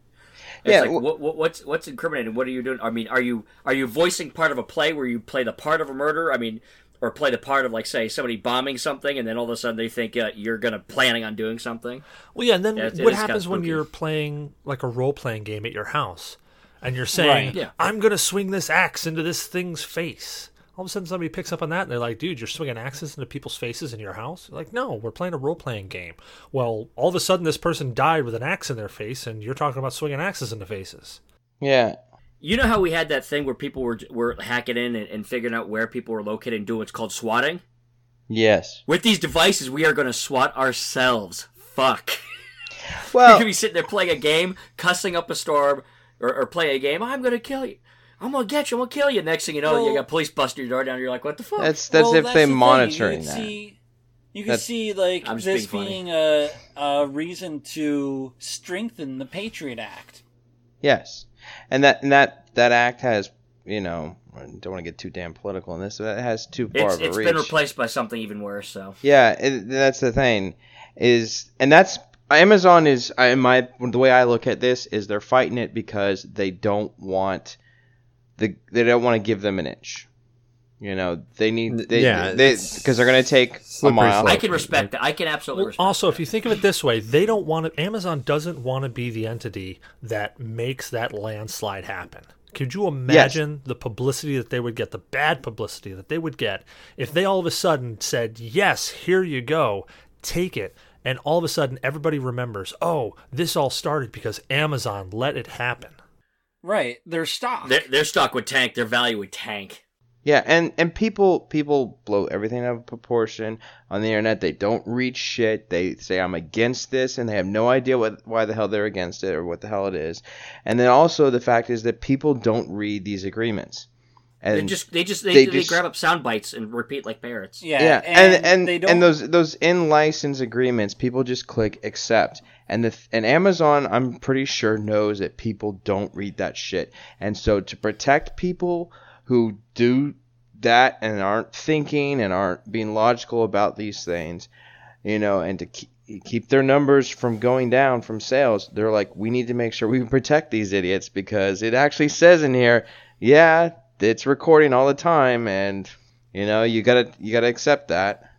Yeah, like wh- what, what, what's what's incriminating? What are you doing? I mean, are you are you voicing part of a play where you play the part of a murder? I mean, or play the part of like say somebody bombing something, and then all of a sudden they think uh, you're gonna planning on doing something. Well, yeah, and then Yeah, it- it what is kinda happens when you're playing like a role playing game at your house and you're saying, Right. Yeah. I'm going to swing this axe into this thing's face? All of a sudden, somebody picks up on that and they're like, dude, you're swinging axes into people's faces in your house? You're like, no, we're playing a role playing game. Well, all of a sudden, this person died with an axe in their face and you're talking about swinging axes into faces. Yeah. You know how we had that thing where people were were hacking in and, and figuring out where people were located and doing what's called swatting. Yes. With these devices, we are going to swat ourselves. Fuck. You Well, could be sitting there playing a game, cussing up a storm, or, or play a game. I'm gonna kill you. I'm gonna get you. I'm gonna kill you. Next thing you know, you got police busting your door down. You're like, what the fuck? that's that's Well, if that's they the monitoring you that. See, you can That's- see like I'm this being being a, a reason to strengthen the Patriot Act. Yes, and that and that that act has you know I don't want to get too damn political in this, but it has too far it's of a it's reach. been replaced by something even worse. So Yeah, it, that's the thing, is and that's Amazon is I- in my the way I look at this is they're fighting it because they don't want the they don't want to give them an inch. You know, they need they, Yeah, they it's because they're gonna take a slippery mile. slope. I can respect that. I can absolutely Well, respect. also, if you think of it this way, they don't want to. Amazon doesn't want to be the entity that makes that landslide happen. Could you imagine the publicity that they would get, the bad publicity that they would get, if they all of a sudden said, "Yes, here you go, take it," and all of a sudden everybody remembers, "Oh, this all started because Amazon let it happen." Right, their stock. their, their stock would tank. Their value would tank. Yeah, and and people people blow everything out of proportion on the internet. They don't read shit. They say I'm against this, and they have no idea what why the hell they're against it or what the hell it is. And then also the fact is that people don't read these agreements. And They just they just they, they they, just- grab up sound bites and repeat like parrots. yeah, yeah, and, and and, they don't. and those those in license agreements, people just click accept. And the and Amazon, I'm pretty sure knows that people don't read that shit. And so to protect people who do that and aren't thinking and aren't being logical about these things, you know, and to keep keep their numbers from going down from sales, they're like, we need to make sure we protect these idiots because it actually says in here, yeah, it's recording all the time, and you know, you gotta you gotta accept that.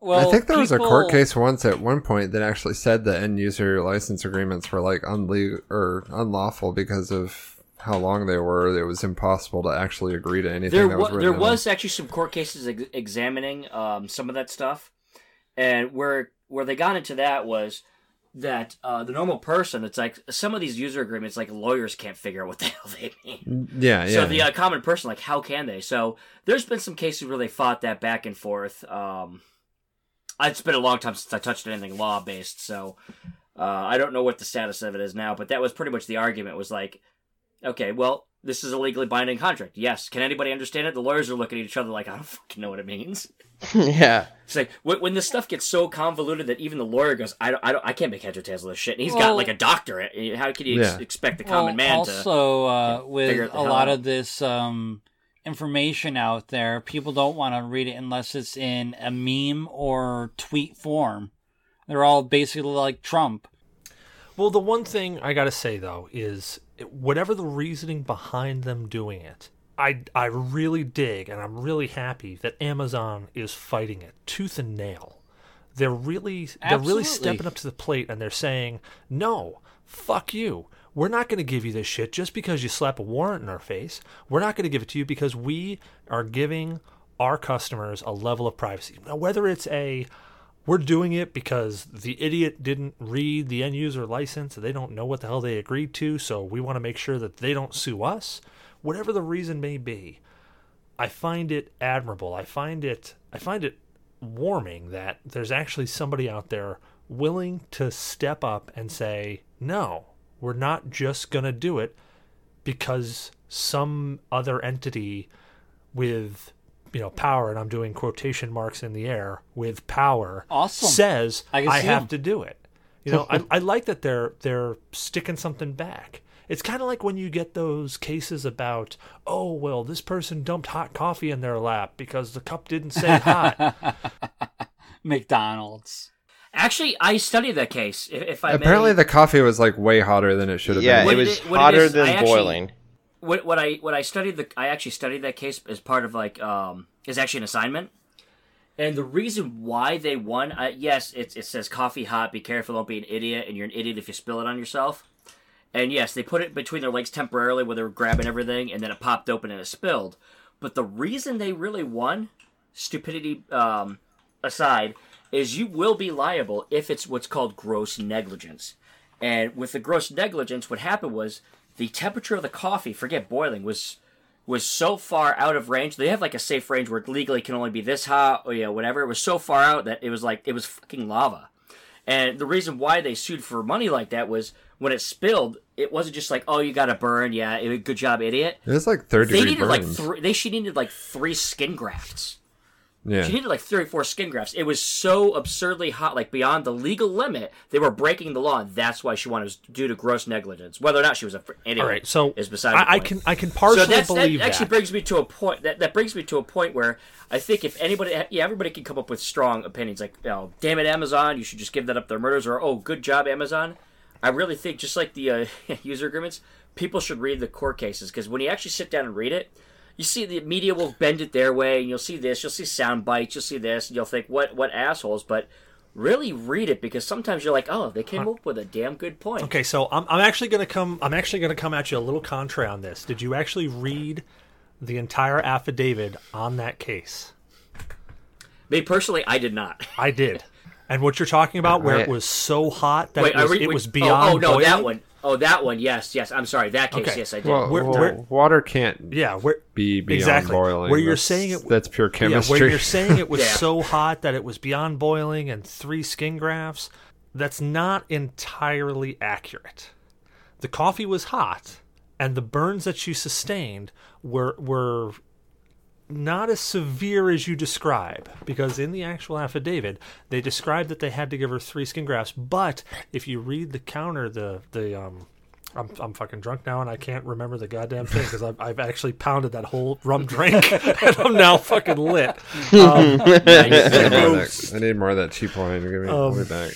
well, I think there was a court case once at one point that actually said that end user license agreements were like unlegal or unlawful because of how long they were. It was impossible to actually agree to anything There that was was there was actually some court cases ex- examining um, some of that stuff, and where where they got into that was that uh, the normal person, it's like some of these user agreements, like lawyers can't figure out what the hell they mean. Yeah, yeah. So the uh, common person, like, how can they? So there's been some cases where they fought that back and forth. Um, it's been a long time since I touched anything law based, so uh, I don't know what the status of it is now. But that was pretty much the argument. Was like, okay, well, this is a legally binding contract. Yes, can anybody understand it? The lawyers are looking at each other like, I don't fucking know what it means. yeah, It's like when, when this stuff gets so convoluted that even the lawyer goes, I don't, I don't, I can't make heads or tails of this shit. And he's got like a doctorate. How can you ex- Yeah. expect the Well, common man to? also uh, with a lot out. of this um, information out there, people don't want to read it unless it's in a meme or tweet form. They're all basically like Trump. Well, the one thing I got to say though is whatever the reasoning behind them doing it, I I really dig and I'm really happy that Amazon is fighting it tooth and nail. They're really they're really stepping up to the plate and they're saying, "No, fuck you. We're not going to give you this shit just because you slap a warrant in our face. We're not going to give it to you because we are giving our customers a level of privacy. Now, whether it's a we're doing it because the idiot didn't read the end user license they don't know what the hell they agreed to so we want to make sure that they don't sue us whatever the reason may be. I find it admirable. I find it i find it warming that there's actually somebody out there willing to step up and say no we're not just going to do it because some other entity with you know power and i'm doing quotation marks in the air with power Awesome. says I i, can see have 'em. to do it you know I, I like that they're they're sticking something back It's kind of like when you get those cases about, oh, well, this person dumped hot coffee in their lap because the cup didn't say hot. McDonald's. Actually, I studied that case. If, if I Apparently, may. the coffee was like way hotter than it should have Yeah, been. What it it was it hotter is, than I actually- boiling. What what I what I studied the I actually studied that case as part of like um is actually an assignment. And the reason why they won, uh, yes, it, it says coffee hot. Be careful, don't be an idiot, and you're an idiot if you spill it on yourself. And yes, they put it between their legs temporarily where they were grabbing everything, and then it popped open and it spilled. But the reason they really won, stupidity um, aside, is you will be liable if it's what's called gross negligence. And with the gross negligence, what happened was the temperature of the coffee, forget boiling, was was so far out of range. They have like a safe range where it legally can only be this hot or you know whatever. It was so far out that it was like it was fucking lava. And the reason why they sued for money like that was when it spilled, it wasn't just like, oh, you got to burn, yeah, eh, good job, idiot. It was like third They needed like three. They she needed like three skin grafts. Yeah. She needed like three or four skin grafts. It was so absurdly hot, like beyond the legal limit. They were breaking the law, and that's why she wanted. It was due to gross negligence. Whether or not she was a fr- anyway, All right, so is beside I, I can I can partially so that's, believe that actually that. brings me to a point that, that brings me to a point where I think if anybody yeah everybody can come up with strong opinions like oh damn it Amazon you should just give that up their murders or oh good job Amazon I really think just like the uh, user agreements people should read the court cases because when you actually sit down and read it you see the media will bend it their way and you'll see this you'll see sound bites you'll see this and you'll think what what assholes but really read it because sometimes you're like oh they came up with a damn good point Okay, so I'm, I'm actually going to come. I'm actually going to come at you a little contrary on this. Did you actually read the entire affidavit on that case? me personally I did not I did. And what you're talking about, where I- it was so hot that Wait, it was, I read, it wait, was oh, oh beyond Oh, no, boiling? that one. Oh, that one. Yes, yes. I'm sorry. That case. Okay. Yes, I did. Well, Where- well, where- water can't Yeah, where be beyond exactly boiling. where you're That's- saying it. that's pure Yeah, chemistry. where you're saying it was Yeah. so hot that it was beyond boiling and three skin grafts. That's not entirely accurate. The coffee was hot, and the burns that you sustained were were not as severe as you describe because in the actual affidavit they described that they had to give her three skin grafts but if you read the counter the the um I'm, I'm fucking drunk now and I can't remember the goddamn thing because I've, I've actually pounded that whole rum drink and I'm now fucking lit. Um, I, need more of that, I need more of that cheap wine. Give me, Um, me back.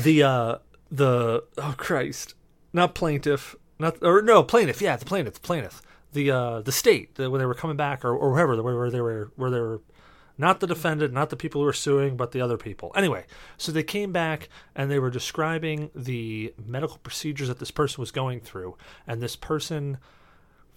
the uh the oh Christ, not plaintiff, not or no plaintiff, yeah, the plaintiff, the plaintiff, the uh the state the, when they were coming back or or whoever where, where they were where they were not the defendant, not the people who were suing, but the other people. Anyway, so they came back and they were describing the medical procedures that this person was going through, and this person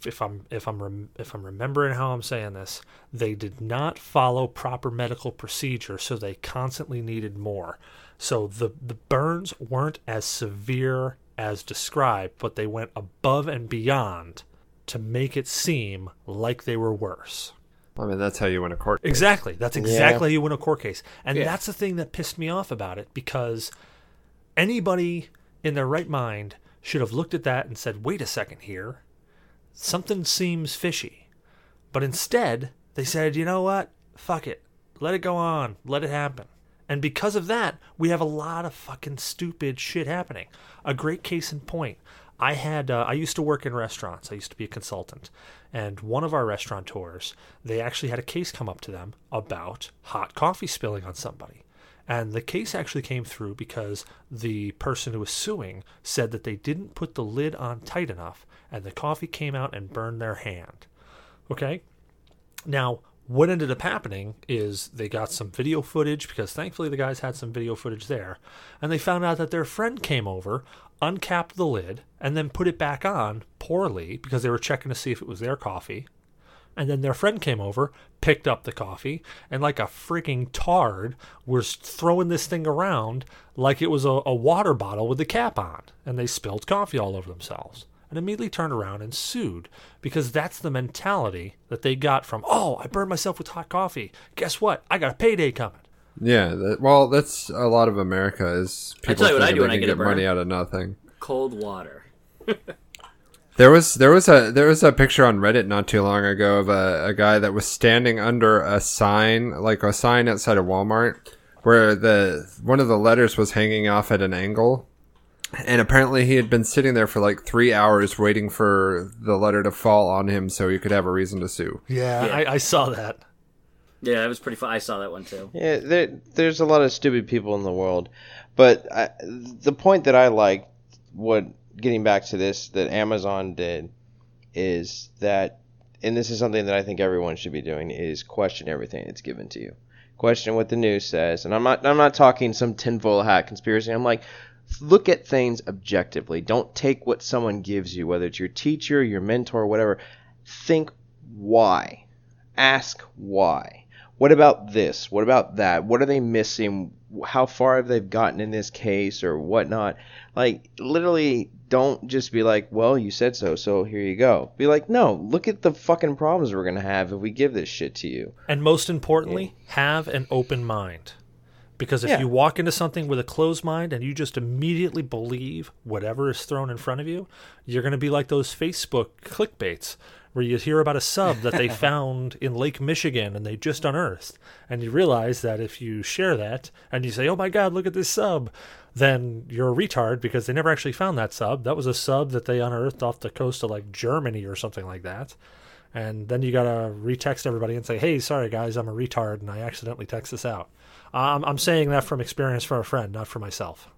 if I'm if I'm rem- if I'm remembering how I'm saying this, they did not follow proper medical procedure, so they constantly needed more. So the the burns weren't as severe as described, but they went above and beyond to make it seem like they were worse. I mean, that's how you win a court. case. Exactly. That's exactly how you win a court case. And that's the thing that pissed me off about it because anybody in their right mind should have looked at that and said, wait a second here. Something seems fishy. But instead, they said, you know what? Fuck it. Let it go on. Let it happen. And because of that, we have a lot of fucking stupid shit happening. A great case in point. I had uh, I used to work in restaurants. I used to be a consultant, and one of our restaurateurs, they actually had a case come up to them about hot coffee spilling on somebody. And the case actually came through because the person who was suing said that they didn't put the lid on tight enough and the coffee came out and burned their hand. Okay? Now, what ended up happening is they got some video footage because thankfully the guys had some video footage there, and they found out that their friend came over, uncapped the lid, and then put it back on poorly because they were checking to see if it was their coffee. And then their friend came over, picked up the coffee, and like a freaking tard was throwing this thing around like it was a, a water bottle with the cap on. And they spilled coffee all over themselves. And immediately turned around and sued because that's the mentality that they got from, oh, I burned myself with hot coffee. Guess what? I got a payday coming. Yeah, that, well, that's a lot of America is people tell you what I thinking do when they I can get money out of nothing. Cold water. There was there was a there was a picture on Reddit not too long ago of a, a guy that was standing under a sign like a sign outside of Walmart where the one of the letters was hanging off at an angle And apparently, he had been sitting there for like three hours waiting for the letter to fall on him so he could have a reason to sue. Yeah, Yeah. I, I saw that. Yeah, it was pretty fun. I saw that one too. Yeah, there, there's a lot of stupid people in the world, but I, the point that I like, what getting back to this that Amazon did, is that, and this is something that I think everyone should be doing, is question everything that's given to you. Question what the news says, and I'm not, I'm not talking some tinfoil hat conspiracy. I'm like, look at things objectively. Don't take what someone gives you, whether it's your teacher, your mentor, whatever. Think why. Ask why. What about this? What about that? What are they missing? How far have they gotten in this case or whatnot? Like, literally, don't just be like, well, you said so, so here you go. Be like, no, look at the fucking problems we're going to have if we give this shit to you. And most importantly, have an open mind. Because if Yeah. you walk into something with a closed mind and you just immediately believe whatever is thrown in front of you, you're going to be like those Facebook clickbaits where you hear about a sub that they found in Lake Michigan and they just unearthed. And you realize that if you share that and you say, oh my God, look at this sub, then you're a retard because they never actually found that sub. That was a sub that they unearthed off the coast of like Germany or something like that. And then you gotta retext everybody and say, "Hey, sorry guys, I'm a retard and I accidentally text this out." Um, I'm saying that from experience for a friend, not for myself.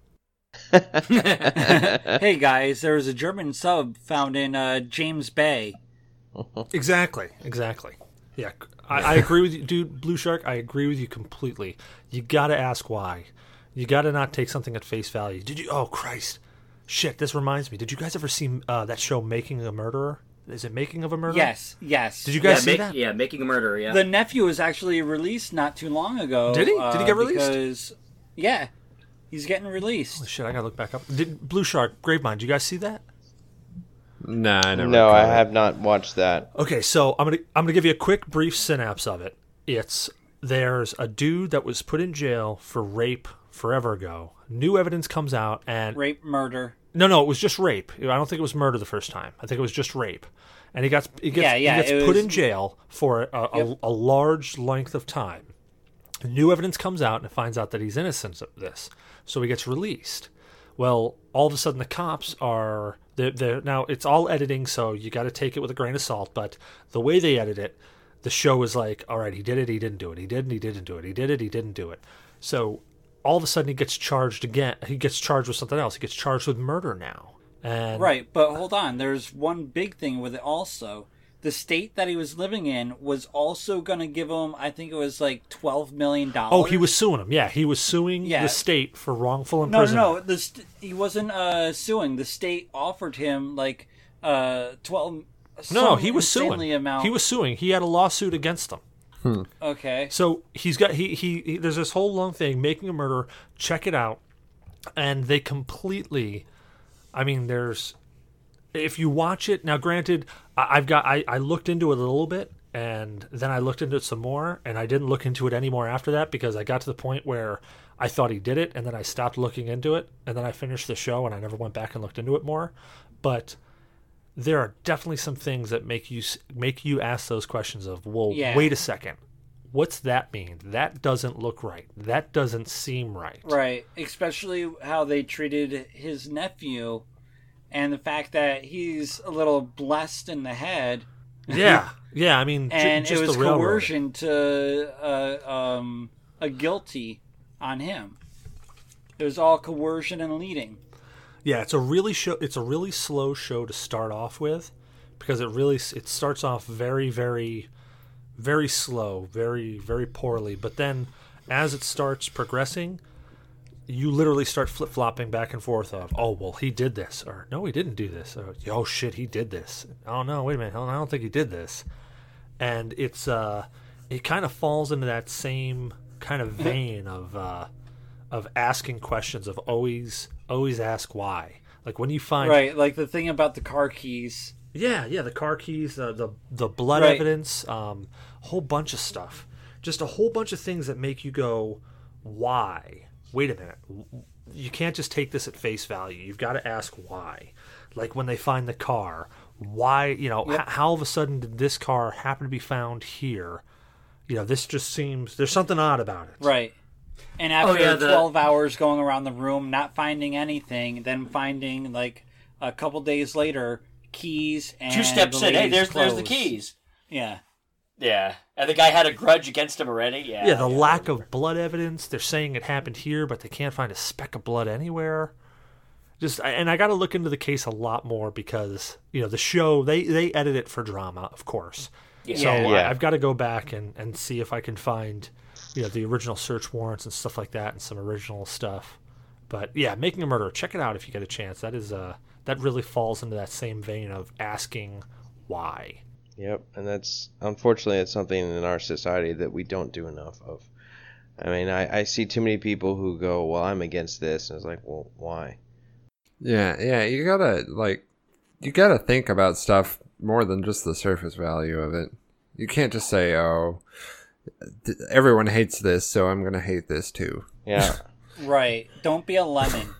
hey guys, there was a German sub found in uh, James Bay. Exactly, exactly. Yeah, I, I agree with you, dude. Blue Shark, I agree with you completely. You gotta ask why. You gotta not take something at face value. Did you? Oh Christ, shit! This reminds me. Did you guys ever see uh, that show, Making a Murderer? Is it Making of a Murderer? Yes, yes. Did you Yeah, guys see make, that? yeah, making a murder. Yeah. The nephew was actually released not too long ago. Did he? Did he uh, get released? Because, yeah, he's getting released. Shit, I gotta look back up. Did Blue Shark, Gravemynd? Did you guys see that? Nah, I never. No, I caught it. have not watched that. Okay, so I'm gonna I'm gonna give you a quick brief synapse of it. It's there's a dude that was put in jail for rape forever ago. New evidence comes out, and Rape, murder. no, no, it was just rape. I don't think it was murder the first time. I think it was just rape, and he got he gets, Yeah, yeah, he gets put was- in jail for a, a, Yep. a large length of time. New evidence comes out and it finds out that he's innocent of this, so he gets released. Well, all of a sudden the cops are they're, they're now it's all editing, so you got to take it with a grain of salt. But the way they edit it, the show is like, all right, he did it, he didn't do it, he did, and he didn't do it, he did it, he didn't do it. So all of a sudden he gets charged again. He gets charged with something else. He gets charged with murder now. And Right, but hold on. There's one big thing with it also. The state that he was living in was also going to give him, I think it was like $12 million. Oh, he was suing him. Yeah, he was suing Yeah. the state for wrongful No, imprisonment. no, no. The st- he wasn't uh, suing. The state offered him like uh, 12 no, no, he was insanely suing. Amount. He was suing. He had a lawsuit against him. Okay. So he's got he, he he there's this whole long thing making a murder. Check it out, and they completely. I mean, there's if you watch it now. Granted, I, I've got I I looked into it a little bit, and then I looked into it some more, and I didn't look into it anymore after that because I got to the point where I thought he did it, and then I stopped looking into it, and then I finished the show, and I never went back and looked into it more. But there are definitely some things that make you make you ask those questions of, well, Yeah. wait a second, what's that mean? That doesn't look right. That doesn't seem right. Right. Especially how they treated his nephew and the fact that he's a little blessed in the head. Yeah, yeah. I mean, And just it was the coercion to uh, um, a guilty on him. It was all coercion and leading. Yeah, it's a really show. It's a really slow show to start off with, because it really it starts off very, very, very slow, very, very poorly. But then, as it starts progressing, you literally start flip flopping back and forth of, oh well, he did this, or no, he didn't do this, or oh shit, he did this. Oh no, wait a minute, I don't think he did this. And it's uh, it kind of falls into that same kind of vein of uh, of asking questions of always always ask why. Like when you find Right. Like the thing about the car keys. yeah, yeah, the car keys, the the, the blood Right. evidence, um, whole bunch of stuff. Just a whole bunch of things that make you go, why? Wait a minute. You can't just take this at face value. You've got to ask why. Like when they find the car, why, you know, h- how all of a sudden did this car happen to be found here? You know, this just seems there's something odd about it. Right. And oh, after Oh, yeah, the- 12 hours going around the room, not finding anything, then finding, like, a couple days later, keys and. Two steps the in, hey, lady's there's there's the keys. Yeah. Yeah, and the guy had a grudge against him already. Yeah, Yeah, the lack of blood evidence. They're saying it happened here, but they can't find a speck of blood anywhere. Just and I got to look into the case a lot more because you know the show they they edit it for drama, of course. Yeah. So I, Yeah. I've got to go back and and see if I can find you know the original search warrants and stuff like that and some original stuff. But yeah, making a murder. check it out if you get a chance. That is uh that really falls into that same vein of asking why. Yep, and that's unfortunately it's something in our society that we don't do enough of. I mean, I, I see too many people who go, "Well, I'm against this," and it's like, "Well, why?" Yeah, yeah, you gotta like, you gotta think about stuff more than just the surface value of it. You can't just say, "Oh, th- everyone hates this, so I'm gonna hate this too." Yeah, Right. Don't be a lemon.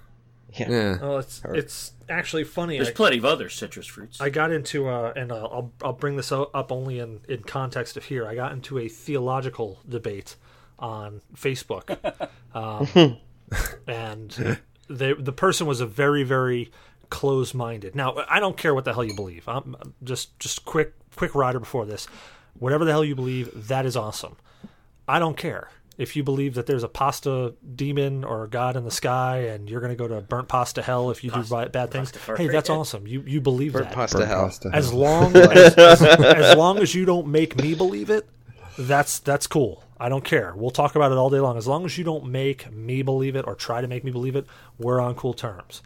Yeah, Well, it's it's actually funny. There's I- plenty of other citrus fruits. I got into uh, and I'll I'll- I'll bring this up only in in context of here. I got into a theological debate on Facebook, um, and they, the person was a very very close minded. Now I don't care what the hell you believe. I'm I'm just just quick quick rider before this. Whatever the hell you believe, that is awesome. I don't care. If you believe that there's a pasta demon or a god in the sky and you're going to go to burnt pasta hell if you do bi- bad things, hey, that's yeah. awesome. You you believe burnt that pasta Burnt hell. pasta. as long as, as long as you don't make me believe it that's that's cool i don't care we'll talk about it all day long as long as you don't make me believe it or try to make me believe it we're on cool terms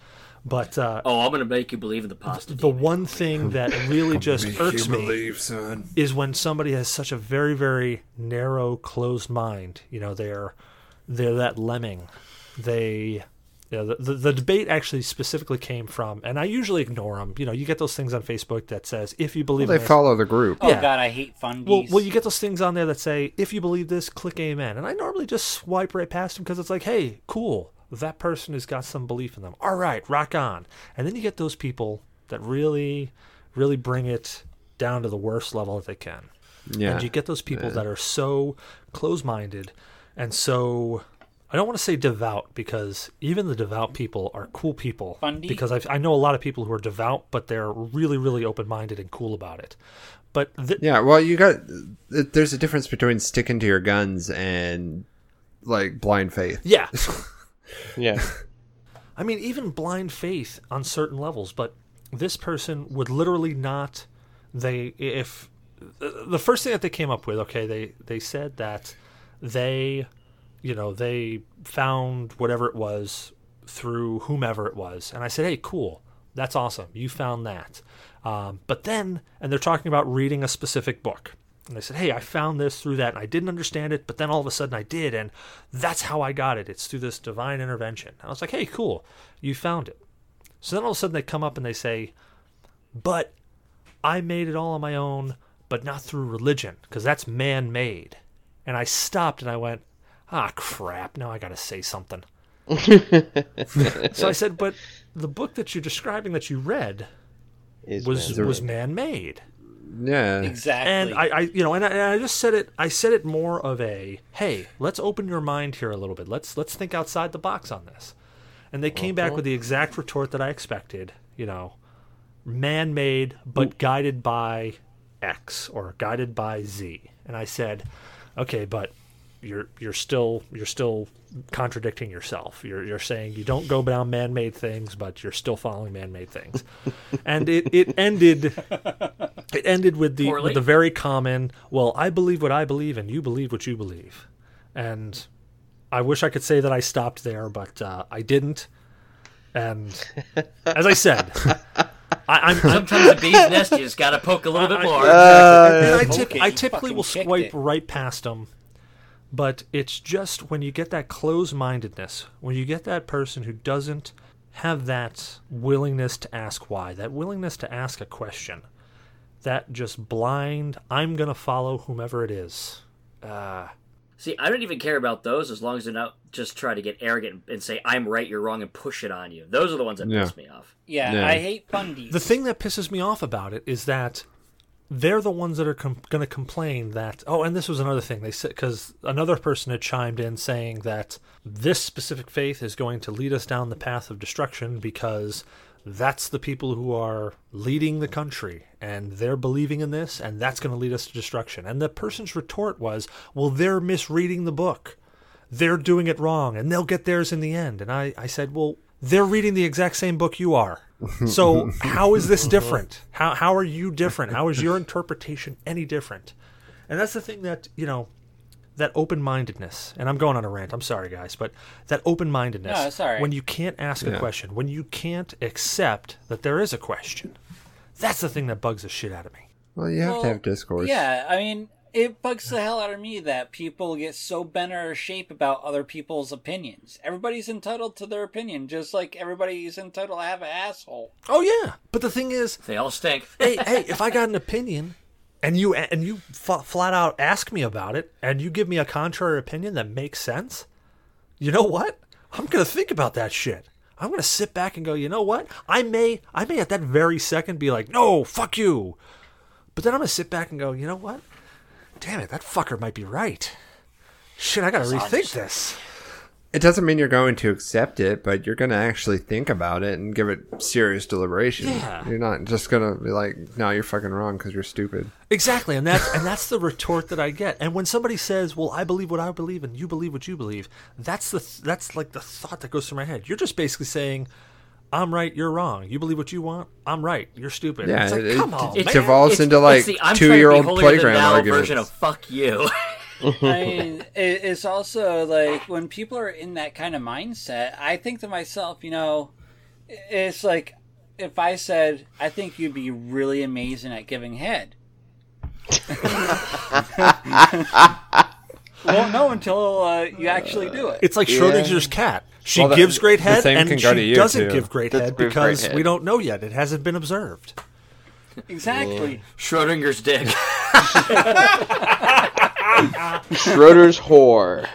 but uh, oh, I'm gonna make you believe in the pasta. the one thing that really just Make irks you me believe, son. is when somebody has such a very very narrow closed mind you know they're they're that lemming they you know, the, the, the debate actually specifically came from and i usually ignore them you know you get those things on facebook that says if you believe They in this, follow the group. Oh, Yeah. God, I hate fundies. well, well, you get those things on there that say, if you believe this, click amen. And I normally just swipe right past them because it's like, hey, cool. That person has got some belief in them. All right, rock on. And then you get those people that really, really bring it down to the worst level that they can. Yeah, And you get those people that are so close minded and so. I don't want to say devout because even the devout people are cool people. Fundy? Because I've, I know a lot of people who are devout, but they're really, really open minded and cool about it. But th- yeah. Well, you got. There's a difference between sticking to your guns and like blind faith. yeah, Yeah, I mean, even blind faith on certain levels, but this person would literally not. They if the first thing that they came up with, okay, they they said that they, you know, they found whatever it was through whomever it was, and I said, hey, cool, that's awesome, you found that. Um, but then, and they're talking about reading a specific book. And I said, hey, I found this through that, and I didn't understand it, but then all of a sudden I did, and that's how I got it. It's through this divine intervention. And I was like, hey, cool, you found it. So then all of a sudden they come up and they say, but I made it all on my own, but not through religion, because that's man made. And I stopped and I went, ah, crap, now I got to say something. so I said, but the book that you're describing that you read is was man- was man made. Yeah, exactly. And I, I, you know, and I, and I just said it. I said it more of a, hey, let's open your mind here a little bit. Let's let's think outside the box on this. And they came back uh-huh. with the exact retort that I expected. You know, man-made but guided by X or guided by Z. And I said, okay, but you're you're still you're still contradicting yourself. You're you're saying you don't go down man-made things, but you're still following man-made things. and it it ended it ended with the Poorly. with the very common, well, I believe what I believe and you believe what you believe. And I wish I could say that I stopped there, but uh, I didn't. And as I said, I, I'm, I'm Sometimes a bee's nest, you just gotta poke a little bit more. and I, tip, I typically will swipe it. right past them, but it's just when you get that closed-mindedness, when you get that person who doesn't have that willingness to ask why, that willingness to ask a question, that just blind, I'm gonna follow whomever it is. Uh, See, I don't even care about those as long as they're not just try to get arrogant and say I'm right, you're wrong, and push it on you. Those are the ones that Yeah. piss me off. yeah, Yeah. I hate fundies. the thing that pisses me off about it is that they're the ones that are com- going to complain that oh and this was another thing they said because another person had chimed in saying that this specific faith is going to lead us down the path of destruction because that's the people who are leading the country and they're believing in this and that's going to lead us to destruction and the person's retort was well they're misreading the book. They're doing it wrong and they'll get theirs in the end. And i, I said well they're reading the exact same book you are so how is this different? How how are you different? How is your interpretation any different? And that's the thing that you know, that open mindedness. And I'm going on a rant. I'm sorry, guys, but that open mindedness. No, it's all right. When you can't ask a question, when you can't accept that there is a question, that's the thing that bugs the shit out of me. Well, you have Well, to have discourse. Yeah, I mean, it bugs the hell out of me that people get so bent out of shape about other people's opinions. Everybody's entitled to their opinion, just like everybody's entitled to have an asshole. Oh yeah, but the thing is, They all stink. hey, hey, if I got an opinion and you and you f- flat out ask me about it and you give me a contrary opinion that makes sense, you know what? I'm going to think about that shit. I'm going to sit back and go, "You know what? I may I may at that very second be like, "No, fuck you." But then I'm going to sit back and go, "You know what? Damn it, that fucker might be right." Shit, I got to rethink this. It doesn't mean you're going to accept it, but you're going to actually think about it and give it serious deliberation. Yeah. You're not just going to be like, no, you're fucking wrong because you're stupid. Exactly, and that's and that's the retort that I get. And when somebody says, "Well, I believe what I believe, and you believe what you believe," that's the th- that's like the thought that goes through my head. You're just basically saying, "I'm right, you're wrong. You believe what you want. I'm right, you're stupid." Yeah, it's like, it- come on, it man. devolves into like two year old trying to be holier than playground thou arguments. version of fuck you. I mean, it, it's also like when people are in that kind of mindset, I think to myself, you know, it's like if I said, I think you'd be really amazing at giving head. Won't know until uh, you actually do it. It's like Schrodinger's cat. She Well, the- gives great the head, same and can she go to you, doesn't too. give great Doesn't head give great because head. we don't know yet. It hasn't been observed. Exactly. Schrodinger's dick. Schroeder's whore.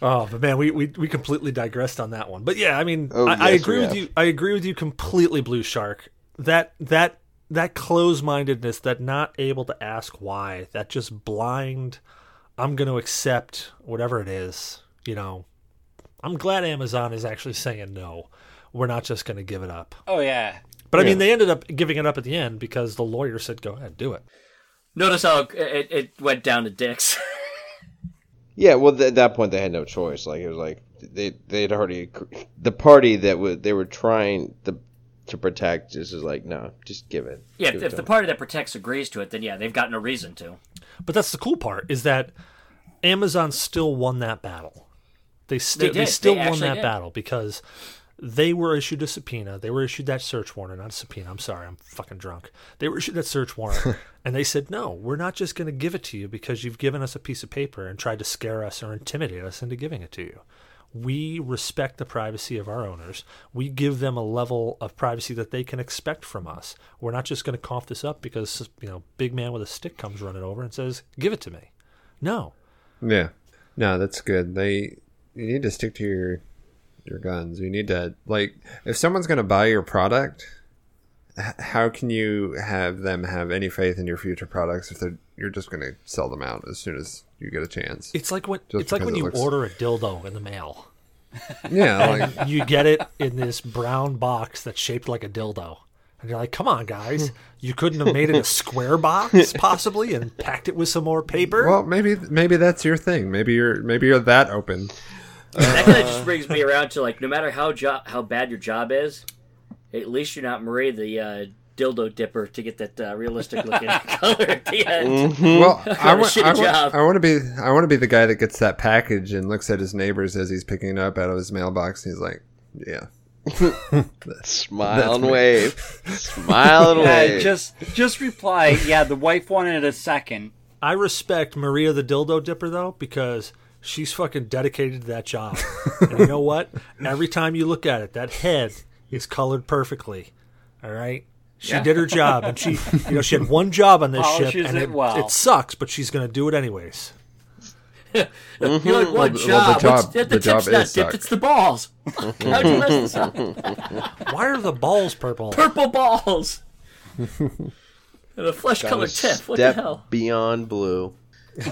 Oh, but man, we, we, we completely digressed on that one. But yeah, I mean, Oh, I, I yes, agree we with have. you. I agree with you completely, Blue Shark. That that that close mindedness, that not able to ask why, that just blind. I'm going to accept whatever it is. You know, I'm glad Amazon is actually saying no. We're not just going to give it up. Oh yeah. But I Yeah. mean, they ended up giving it up at the end because the lawyer said, "Go ahead, do it." Notice how it, it went down to dicks. Yeah, well, th- at that point they had no choice. Like it was like they they'd already the party that was they were trying to to protect just is like no, just give it. yeah, Give if, it if the party that protects agrees to it, then yeah, they've got no reason to. But that's the cool part is that Amazon still won that battle. They still they, did. still They won that did. battle because they were issued a subpoena. They were issued that search warrant, not a subpoena. I'm sorry, I'm fucking drunk. They were issued that search warrant, and they said, "No, we're not just going to give it to you because you've given us a piece of paper and tried to scare us or intimidate us into giving it to you." We respect the privacy of our owners. We give them a level of privacy that they can expect from us. We're not just going to cough this up because you know, big man with a stick comes running over and says, "Give it to me." No, Yeah. No, that's good. They you need to stick to your your guns. You need to like if someone's going to buy your product, h- how can you have them have any faith in your future products if they're you're just going to sell them out as soon as you get a chance? it's like when Just it's like because when it you looks- order a dildo in the mail. Yeah, like you get it in this brown box that's shaped like a dildo. And you're like, come on, guys. You couldn't have made it a square box, possibly, and packed it with some more paper? well, maybe maybe that's your thing. Maybe you're maybe you're that open. that kind of just brings me around to like, no matter how jo- how bad your job is, at least you're not Marie the uh, dildo dipper to get that uh, realistic looking color at the end. Well, I a want, shitty I, want, job. I want to be I want to be the guy that gets that package and looks at his neighbors as he's picking it up out of his mailbox. And he's like, "Yeah, smile and wave, smile and Yeah, wave. just just reply. Yeah, the wife wanted a second. I respect Maria the dildo dipper, though, because she's fucking dedicated to that job. and you know what? Every time you look at it, that head is colored perfectly. All right? She did her job, and she, you know, she had one job on this ship, and it it, well. it sucks, but she's going to do it anyways. You're like, what Well, well, the job? job- What's, the, the job tip's not is dipped, it's the balls. How'd you mess this up? Why are the balls purple? Purple balls. And a flesh Got colored a tip. What the hell? Beyond blue.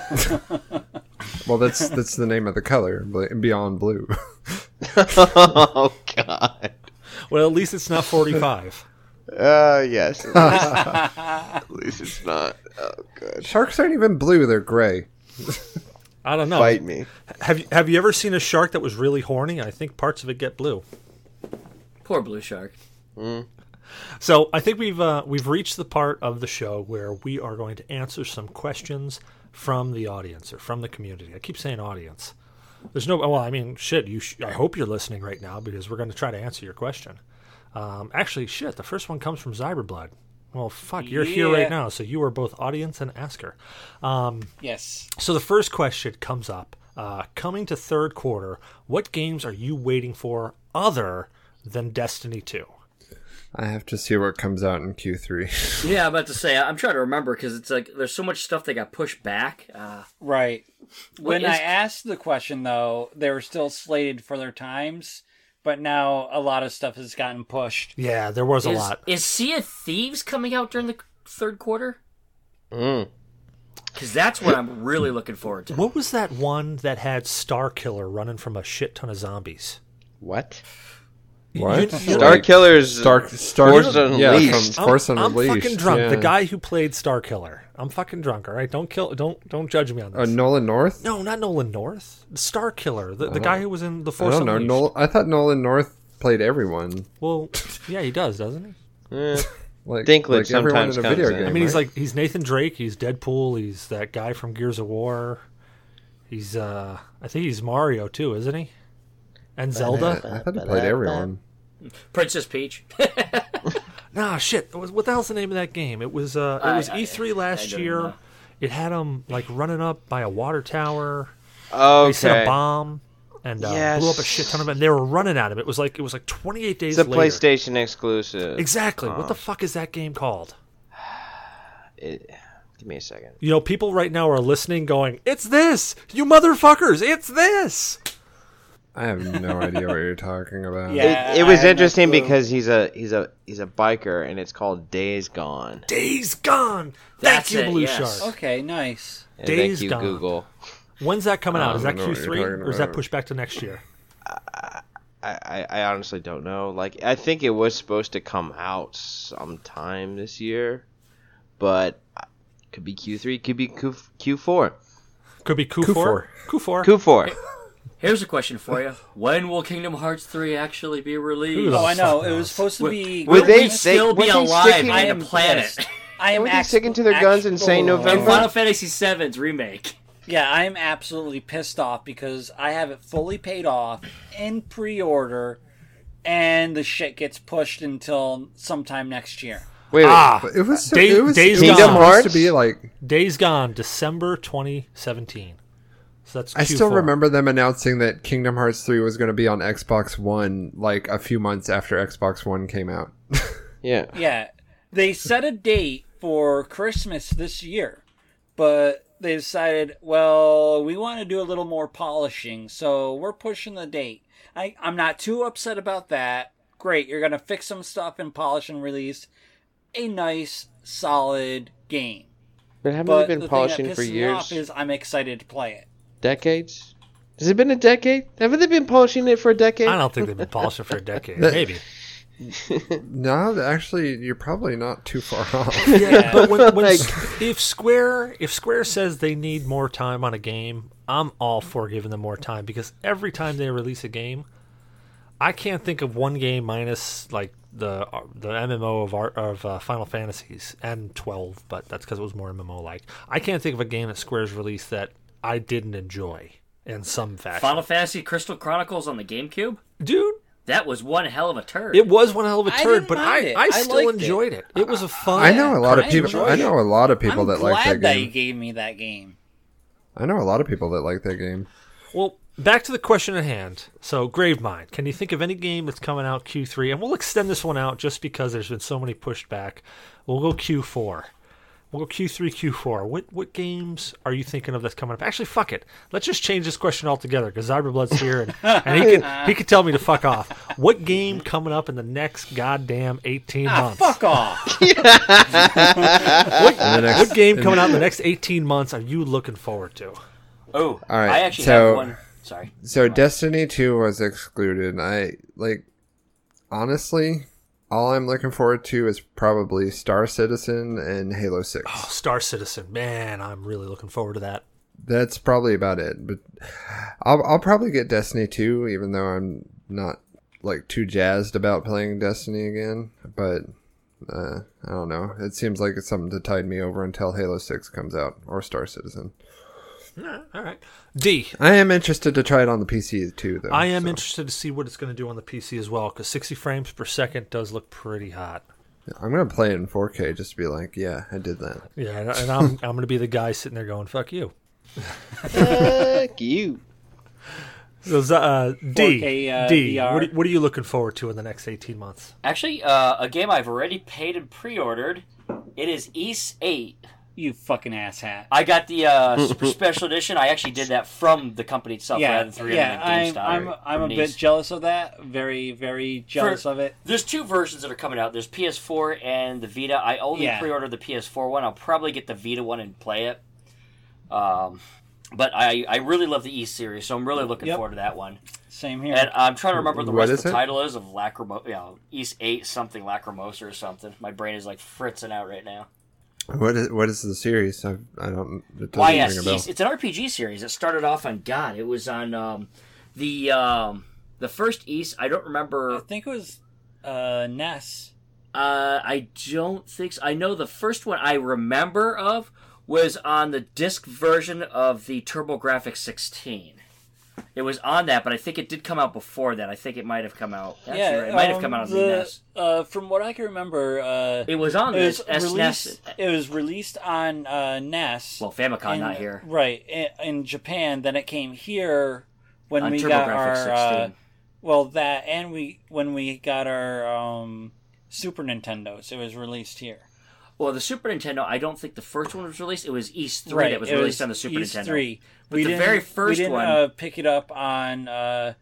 Well, that's that's the name of the color, beyond blue. oh God. Well, at least it's not 45. Uh, yes. At least, at least it's not. Oh, good. Sharks aren't even blue; they're gray. I don't know. Fight me. Have you have you ever seen a shark that was really horny? I think parts of it get blue. Poor blue shark. So I think we've uh, we've reached the part of the show where we are going to answer some questions from the audience or from the community. I keep saying audience. There's no well, I mean, shit. You, sh- I hope you're listening right now because we're going to try to answer your question. Um, actually, shit. The first one comes from Zyberblood. Well, fuck, you're here right now, so you are both audience and asker. Yes. So the first question comes up. Uh, coming to third quarter, what games are you waiting for other than Destiny 2? I have to see what comes out in Q3. Yeah, I'm about to say. I'm trying to remember because it's like there's so much stuff that got pushed back. Uh, Right. When is- I asked the question, though, they were still slated for their times, but now a lot of stuff has gotten pushed. Yeah, there was a lot. is Sea of Thieves coming out during the third quarter? Mm. Because that's what I'm really looking forward to. What was that one that had Star Killer running from a shit ton of zombies? What? What? You- you- Star Killers. Stark, Star, Force yeah, Unleashed. from Force I'm, I'm fucking drunk. The guy who played Star Killer. I'm fucking drunk. All right, don't kill. Don't don't judge me on Uh, this. Nolan North. no, not Nolan North. Star Killer, the, the guy who was in the I Force don't know. Unleashed. Nol- I thought Nolan North played everyone. Well, yeah, he does, doesn't he? Eh, Like, Dinklage like everyone sometimes in a video in. game. I mean, he's like he's Nathan Drake. He's Deadpool. He's that guy from Gears of War. He's uh, I think he's Mario too, isn't he? And Zelda. I thought he played everyone. Princess Peach. Nah, shit. Was, what the hell's the name of that game? It was uh, it I- was I- E3 last year. know. It had him like running up by a water tower. Oh, They set a bomb and uh, Yes. blew up a shit ton of them. And they were running at him. It was like it was like 28 days It's a later. PlayStation exclusive. Exactly. What the fuck is that game called? It- give me a second. You know, people right now are listening, going, "It's this, you motherfuckers! It's this." I have no idea what you're talking about. Yeah. It, it was have no interesting because he's a he's a he's a biker and it's called Days Gone. Days Gone. Thank That's you, it, Blue yes. Shark. Okay, nice. And Days thank you, Gone. Google. When's that coming out? Is that don't know what you're Q3 or is that about. pushed back to next year? I, I, I honestly don't know. Like I think it was supposed to come out sometime this year, but could be Q3, could be Q Q4. Could be Q4. Q4. Q4. Here's a question for you: When will Kingdom Hearts 3 actually be released? Oh, I know. It was supposed to be. would Will they we say- still be alive I on am the planet? pissed. I am Would they sticking to their guns and say actual- November? And Final Fantasy VII's remake. Yeah, I'm absolutely pissed off because I have it fully paid off in pre-order, and the shit gets pushed until sometime next year. Wait, wait. Ah, But it was Day- it was Days it was Gone. Hearts? to be like Days Gone, December 2017. So that's I still Q4. remember them announcing that Kingdom Hearts 3 was going to be on Xbox One like a few months after Xbox One came out. yeah. Yeah, they set a date for Christmas this year, but they decided, well, we want to do a little more polishing, so we're pushing the date. I, I'm not too upset about that. Great, you're gonna fix some stuff and polish and release a nice, solid game. But haven't But they the been thing polishing that for pisses me years? off is I'm excited to play it. Decades? Has it been a decade? Haven't they been polishing it for a decade? I don't think they've been polishing for a decade. Maybe. no, actually, you're probably not too far off. Yeah, but when, when Like- if Square if Square says they need more time on a game, I'm all for giving them more time because every time they release a game, I can't think of one game minus like the the MMO of art of uh, Final Fantasies and 12, but that's because it was more MMO like. I can't think of a game that Square's released that I didn't enjoy in some fashion. Final Fantasy Crystal Chronicles on the GameCube. Dude, That was one hell of a turd. it was one hell of a I turd, didn't but I, it. I I still liked it. enjoyed it. It was a fun. I know a lot of I people. enjoyed I know a lot of people I'm that like glad that you game. gave me that game. I know a lot of people that like that game. Well, back to the question at hand. So, Gravemynd, can you think of any game that's coming out Q3? And we'll extend this one out just because there's been so many pushed back. We'll go Q4. We'll go Q3, Q4. What what games are you thinking of that's coming up? Actually, fuck it. Let's just change this question altogether because Zyberblood's here and, and he can he can tell me to fuck off. What game coming up in the next goddamn eighteen Ah, months? fuck off. What, next- what game coming out in the next eighteen months are you looking forward to? Oh, All right, I actually so- have one. Sorry. So Destiny 2 was excluded. I like honestly, all I'm looking forward to is probably Star Citizen and Halo 6. Oh, Star Citizen, man, I'm really looking forward to that. That's probably about it. But I'll I'll probably get Destiny 2 even though I'm not like too jazzed about playing Destiny again, but uh, I don't know. It seems like it's something to tide me over until Halo 6 comes out or Star Citizen. All right, D. I am interested to try it on the PC too though. I am so. interested to see what it's going to do on the PC as well because 60 frames per second does look pretty hot. I'm going to play it in 4K just to be like, yeah, I did that. Yeah, and, and I'm I'm going to be the guy sitting there going "fuck you." Fuck you. So, uh, D, 4K, uh, D, what, are, what are you looking forward to in the next 18 months? Actually, uh, a game I've already paid and pre-ordered. It is Ys Eight. You fucking asshat. I got the uh, super special edition. I actually did that from the company itself Yeah, rather than through yeah. I'm, GameStop. I'm, I'm a from bit jealous of that. Very, very jealous of it. There's two versions that are coming out. There's PS4 and the Vita. I only Yeah. pre-ordered the PS4 one. I'll probably get the Vita one and play it. Um, but I I really love the Ys series, so I'm really looking Yep. forward to that one. Same here. And I'm trying to remember the What rest of the it? title is of Lacrimo, you know, Ys Eight something Lacrimosa or something. My brain is like fritzing out right now. What is what is the series? I, I don't. It doesn't Why ring yes, a bell. It's an RPG series. It started off on God. It was on um, the um, the first Ys. I don't remember. I think it was uh, Ness. Uh, I don't think so. I know the first one I remember of was on the disc version of the TurboGrafx 16. It was on that, but I think it did come out before that. I think it might have come out. Actually, yeah, right, it might have um, come out on the, the NES. Uh, from what I can remember, uh, It was on it this was SNES. released. It was released on uh, NES. Well, Famicom, in- not here. Right in, in Japan. Then it came here when On we got our uh, well that and we when we got our um, Super Nintendos. It was released here. Well, the Super Nintendo, I don't think the first one was released. It was Ys 3 right, that was released on the Super Ys Nintendo. Three. But we the didn't, very first we didn't, one- uh, pick it up on uh,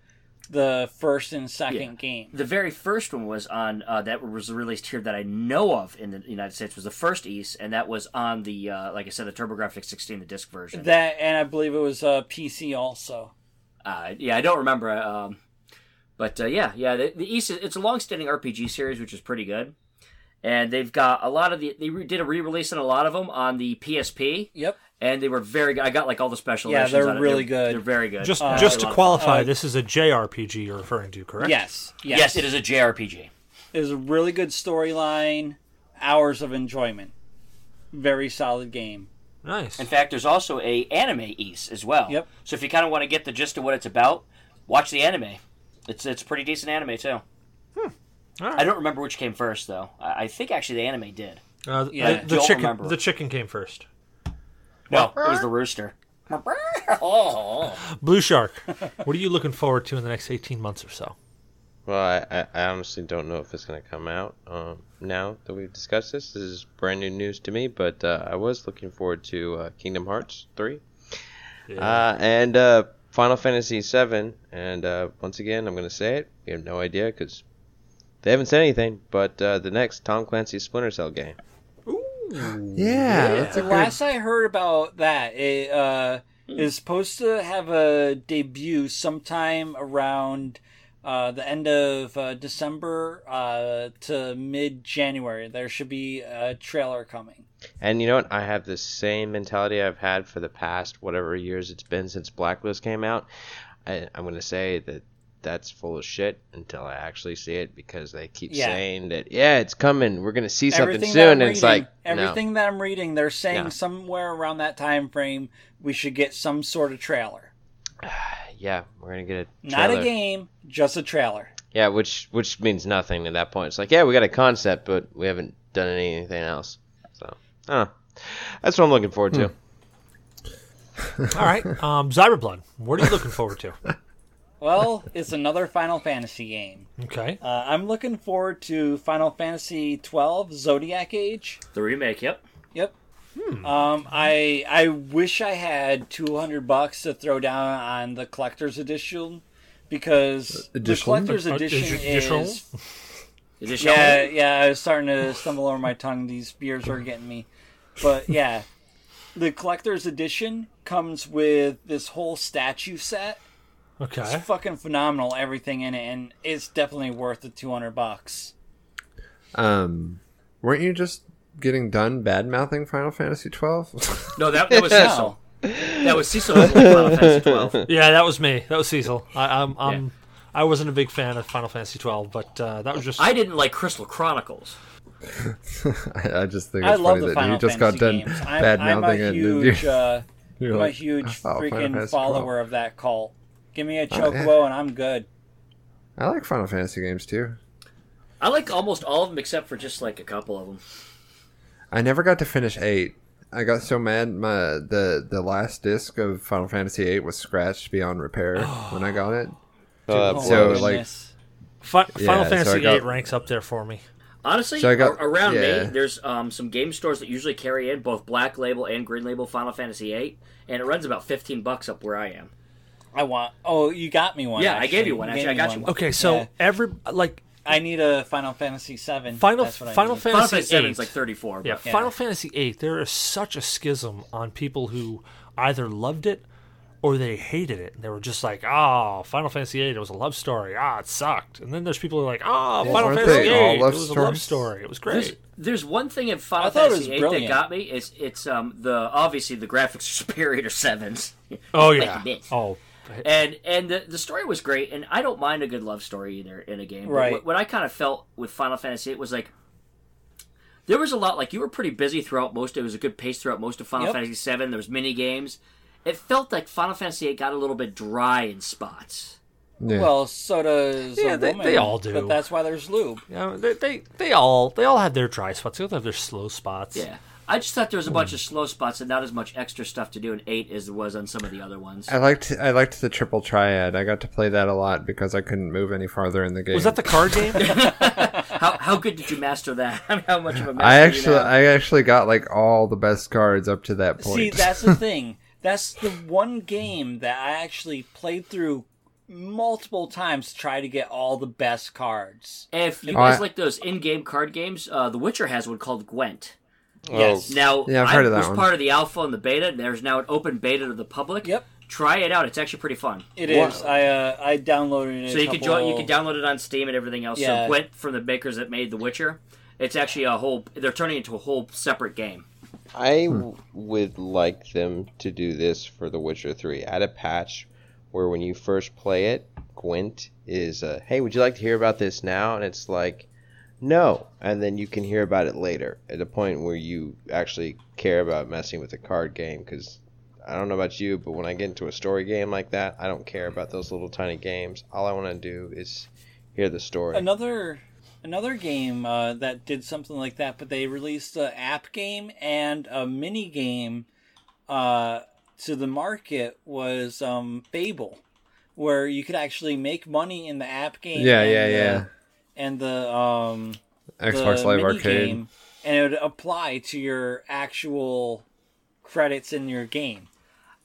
the first and second Yeah. game. The very first one was on uh, that was released here that I know of in the United States was the first Ys, and that was on the uh, like I said the TurboGrafx 16, the disc version. That and I believe it was uh, PC also. Uh, yeah, I don't remember. Um, but uh, yeah, yeah, the, the Ys. It's a long-standing RPG series, which is pretty good. And they've got a lot of the. They re- did a re-release on a lot of them on the PSP, Yep. and they were very good. I got like all the special Yeah, editions. they're really They're- good. They're very good. Just Uh, just to qualify, uh, this is a JRPG you're referring to, correct? Yes. Yes. Yes, it is a JRPG. It is a really good storyline. Hours of enjoyment. Very solid game. Nice. In fact, there's also a anime Ys as well. Yep. So if you kind of want to get the gist of what it's about, watch the anime. It's it's a pretty decent anime too. All right. I don't remember which came first though. I, I think actually the anime did. Uh, Yeah, the, the don't chicken remember. the chicken came first. No, it was the rooster. Blue Shark, what are you looking forward to in the next 18 months or so? Well, I, I, I honestly don't know if it's going to come out um, now that we've discussed this. This is brand new news to me, but uh, I was looking forward to uh, Kingdom Hearts 3 uh, and uh, Final Fantasy 7. And uh, once again, I'm going to say it. We have no idea because they haven't said anything, but uh, the next Tom Clancy's Splinter Cell game. Yeah, that's a The good. last I heard about that, it uh, is supposed to have a debut sometime around uh, the end of uh, December uh, to mid January. There should be a trailer coming. And you know what? I have the same mentality I've had for the past whatever years it's been since Blacklist came out. I, I'm going to say that that's full of shit until I actually see it because they keep Yeah. saying that, yeah, it's coming. We're going to see something everything soon. And I'm it's like, everything that I'm reading, they're saying No. somewhere around that time frame we should get some sort of trailer. Yeah, we're going to get a Not a game, just a trailer. Yeah, which which means nothing at that point. It's like, yeah, we got a concept, but we haven't done anything else. So, I don't know. That's what I'm looking forward to. All right. Um, Zyberblood, what are you looking forward to? Well, it's another Final Fantasy game. Okay. Uh, I'm looking forward to Final Fantasy 12 Zodiac Age. The remake, yep. Yep. Um, I I wish I had two hundred bucks to throw down on the collector's edition because the collector's Uh, edition edition? is Is it yeah yeah. I was starting to stumble over my tongue. These beers are getting me, but yeah, the collector's edition comes with this whole statue set. Okay. It's fucking phenomenal, everything in it, and it's definitely worth the two hundred bucks. Um, weren't you just getting done bad mouthing Final Fantasy twelve? No, that, that was No. Cecil. That was Cecil Final Fantasy 12. Yeah, that was me. That was Cecil. I, I'm, I'm, I wasn't a big fan of Final Fantasy 12, but uh, that was just. I didn't like Crystal Chronicles. I, I just think I it's love funny the that Final you just Fantasy got done games. I'm, bad I'm a mouthing it. huge, you're- uh, I'm like, a huge "Oh, freaking Fantasy 12." follower of that cult. Give me a Oh, chocobo yeah. and I'm good. I like Final Fantasy games too. I like almost all of them except for just like a couple of them. I never got to finish eight. I got so mad. My the the last disc of Final Fantasy eight was scratched beyond repair when I got it. Uh, Oh, So, my like- goodness. Fi- Yeah, Final so Fantasy got- 8 ranks up there for me. Honestly, So got- a- around yeah. me, there's um, some game stores that usually carry in both Black Label and Green Label Final Fantasy VIII, and it runs about 15 bucks up where I am. I want. Oh, you got me one. Yeah, I gave you one, actually. gave I me got you one. Okay, so Yeah. every. Like, I need a Final Fantasy seven. Final, That's what Final need. Fantasy, Final Fantasy 7 8. is like 34. Yeah, Yeah. Final Fantasy VIII. There is such a schism on people who either loved it or they hated it. And they were just like, "Oh, Final Fantasy VIII. It was a love story. Ah, it sucked." And then there's people who are like, "Oh, Final Fantasy they all VIII. It love was a love story. It was great." there's one thing in Final I thought it Fantasy was VIII that got me. It's it's um the obviously the graphics are superior to sevens. Oh yeah. this. Oh, and and the, the story was great and i don't mind a good love story either in a game but Right. what, what i kind of felt with final fantasy it was like there was a lot like you were pretty busy throughout most it was a good pace throughout most of final Yep. fantasy 7 there was mini games it felt like final fantasy 8 got a little bit dry in spots Yeah. Well, so does Yeah, a they- woman, they all do. But that's why there's lube. you know, they, they they all they all have their dry spots. They all have their slow spots. yeah i just thought there was a bunch of slow spots and not as much extra stuff to do in 8 as there was on some of the other ones I liked I liked the triple triad. I got to play that a lot because I couldn't move any farther in the game. Was that the card game? how, how good did you master that I mean, how much of a master I are you actually? I actually got like all the best cards up to that point. See, that's the thing. That's the one game that I actually played through multiple times to try to get all the best cards. If you I- guys like those in-game card games, uh, The Witcher has one called Gwent. Yes. Now, Yeah, I've I heard of that was one. part of the alpha and the beta. There's now an open beta to the public. Yep. Try it out. It's actually pretty fun. It is. I uh, I downloaded it. So a you can join. You can download it on Steam and everything else. Yeah. So Gwent from the makers that made The Witcher. It's actually a whole. They're turning it into a whole separate game. I w- would like them to do this for The Witcher 3. Add a patch where when you first play it, Gwent is, uh, hey, would you like to hear about this now? And it's like, no. And then you can hear about it later at a point where you actually care about messing with a card game. Because I don't know about you, but when I get into a story game like that, I don't care about those little tiny games. All I want to do is hear the story. another another game uh, that did something like that, but they released an app game and a mini game uh, to the market was um, Fable, where you could actually make money in the app game. Yeah, and yeah, the- yeah. And the um, Xbox the Live Arcade. game, and it would apply to your actual credits in your game.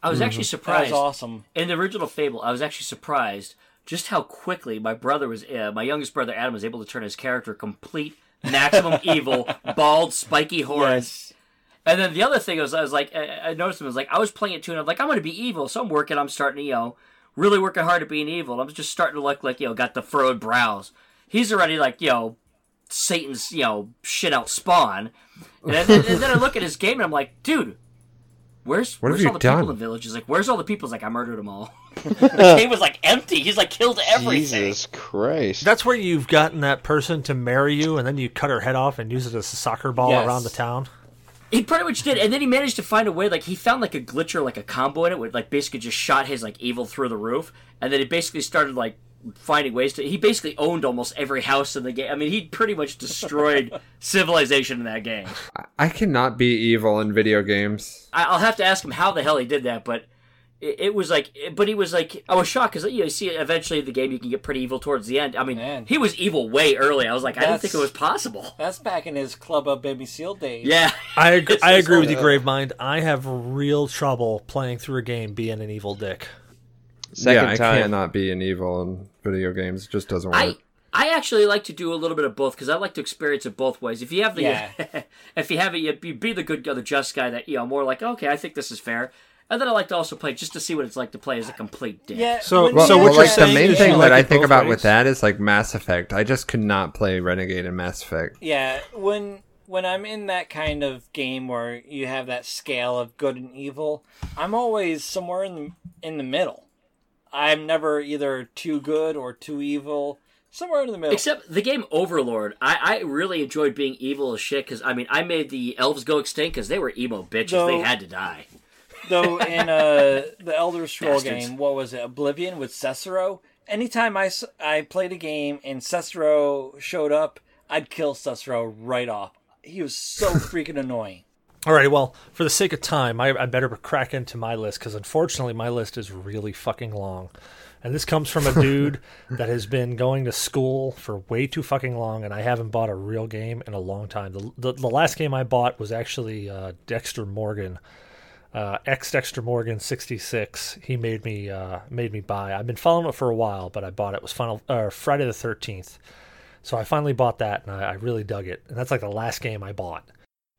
I was actually That surprised was awesome. in the original Fable. I was actually surprised just how quickly my brother was. Uh, my youngest brother Adam was able to turn his character complete maximum evil, bald, spiky horns. Yes. And then the other thing was, I was like, I, I noticed him was like, I was playing it too, and I'm like, I'm going to be evil. So I'm working, I'm starting to, you know, really working hard at being evil. I'm just starting to look like, you know, got the furrowed brows. He's already like, you know, Satan's, you know, shit out spawn. And then, and then I look at his game and I'm like, dude, where's What where's all the done? people in the village? He's like, where's all the people? He's like, I murdered them all. the game was like empty. He's like killed everything. Jesus Christ. That's where you've gotten that person to marry you, and then you cut her head off and use it as a soccer ball Yes. around the town. He pretty much did, and then he managed to find a way. Like he found like a glitch or like a combo in it, where like basically just shot his like evil through the roof, and then he basically started like finding ways to. He basically owned almost every house in the game. I mean, he pretty much destroyed civilization in that game. I cannot be evil in video games. I, I'll have to ask him how the hell he did that, but it, it was like, but he was like, I was shocked because you, know, you see eventually the game you can get pretty evil towards the end. I mean, Man. he was evil way early. I was like, I didn't think it was possible. That's back in his Club of Baby Seal days. Yeah, I agree, I agree with you, Gravemynd. I have real trouble playing through a game being an evil dick. Second yeah, I time. cannot be an evil in video games. It just doesn't work. I I actually like to do a little bit of both because I like to experience it both ways. If you have the, Yeah. if you have it, you you be the good guy, the just guy that you know more like okay, I think this is fair. And then I like to also play just to see what it's like to play as a complete dick. Yeah. So- Well, So you- what well, you're like the main is thing you that like I think about ways? with that is like Mass Effect. I just could not play Renegade and Mass Effect. Yeah, when when I'm in that kind of game where you have that scale of good and evil, I'm always somewhere in the in the middle. I'm never either too good or too evil. Somewhere in the middle. Except the game Overlord, I, I really enjoyed being evil as shit because I mean I made the elves go extinct because they were emo bitches. They had to die. Though in uh, the Elder Scroll Bastards. game, what was it, Oblivion with Cicero? Anytime I played a game and Cicero showed up, I'd kill Cicero right off. He was so freaking annoying. All right, well, for the sake of time, I, I better crack into my list because unfortunately my list is really fucking long. And this comes from a dude that has been going to school for way too fucking long, and I haven't bought a real game in a long time. The, the, the last game I bought was actually uh, Dexter Morgan, uh, ex Dexter Morgan sixty six. He made me uh, made me buy. I've been following it for a while, but I bought it. It was Final uh, Friday the thirteenth. So I finally bought that, and I, I really dug it. And that's like the last game I bought.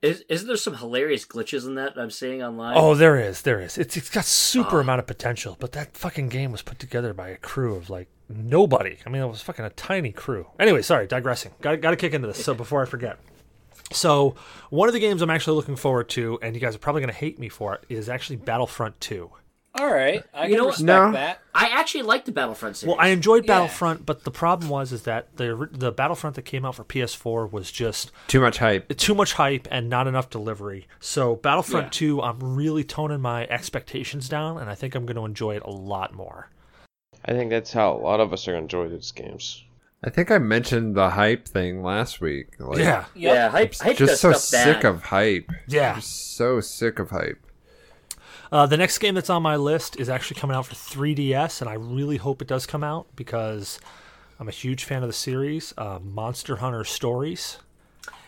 Is, isn't there some hilarious glitches in that I'm seeing online? Oh, there is, there is. It's it's got super Ah. amount of potential, but that fucking game was put together by a crew of like nobody. I mean, it was fucking a tiny crew. Anyway, sorry, digressing. Got got to kick into this. So before I forget, so one of the games I'm actually looking forward to, and you guys are probably going to hate me for it, is actually Battlefront Two. All right, I You can know respect No. that. I actually like the Battlefront series. Well, I enjoyed Yeah. Battlefront, but the problem was is that the the Battlefront that came out for PS4 was just Too much hype. too much hype and not enough delivery. So Battlefront Yeah. 2, I'm really toning my expectations down, and I think I'm going to enjoy it a lot more. I think that's how a lot of us are gonna enjoy these games. I think I mentioned the hype thing last week. Like, yeah, yeah, hype, hype Just so sick bad. of hype. yeah. So sick of hype. Uh, the next game that's on my list is actually coming out for 3DS, and I really hope it does come out because I'm a huge fan of the series. Uh, Monster Hunter Stories.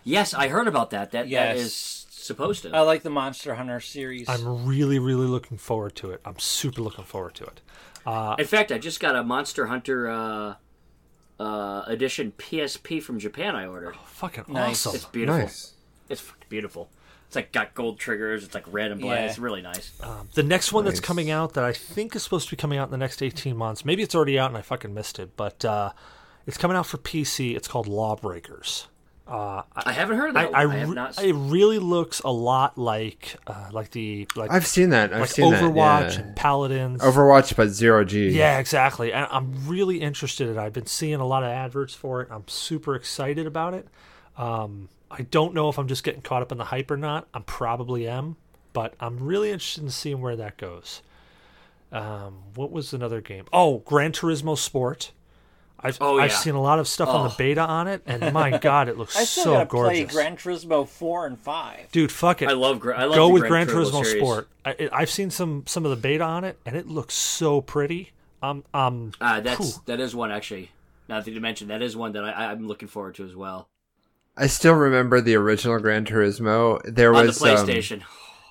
Yes, I heard about that. That Yes. that is supposed to. I like the Monster Hunter series. I'm really, really looking forward to it. I'm super looking forward to it. In fact, I just got a Monster Hunter uh, uh, edition PSP from Japan. I ordered. Fucking Nice. It's beautiful. Nice. It's beautiful. It's like got gold triggers. It's like red and black. Yeah. It's really nice. The next one that's coming out that I think is supposed to be coming out in the next 18 months, maybe it's already out and I fucking missed it, but uh, it's coming out for PC. It's called Lawbreakers. Uh, I haven't heard of I, that. I, one. I have re- not. it really looks a lot like uh, like the like I've seen that. I've like seen Overwatch that. Yeah. and Paladins. Overwatch, but zero G. Yeah, exactly. And I'm really interested in it. I've been seeing a lot of adverts for it. I'm super excited about it. Um, I don't know if I'm just getting caught up in the hype or not. I probably am, but I'm really interested in seeing where that goes. Um, what was another game? Oh, Gran Turismo Sport. I've Oh, I've yeah. seen a lot of stuff on the Oh. beta on it, and my god, it looks I still so gotta gorgeous. play Gran Turismo four and five. Dude, fuck it. I love. Gra- I love Go with Gran Gran Turismo series. Sport. I, I've seen some some of the beta on it, and it looks so pretty. Um, um, Uh, that's Whew. that is one actually. Now that you mentioned, that is one that I, I'm looking forward to as well I still remember the original Gran Turismo. There on the was um, PlayStation.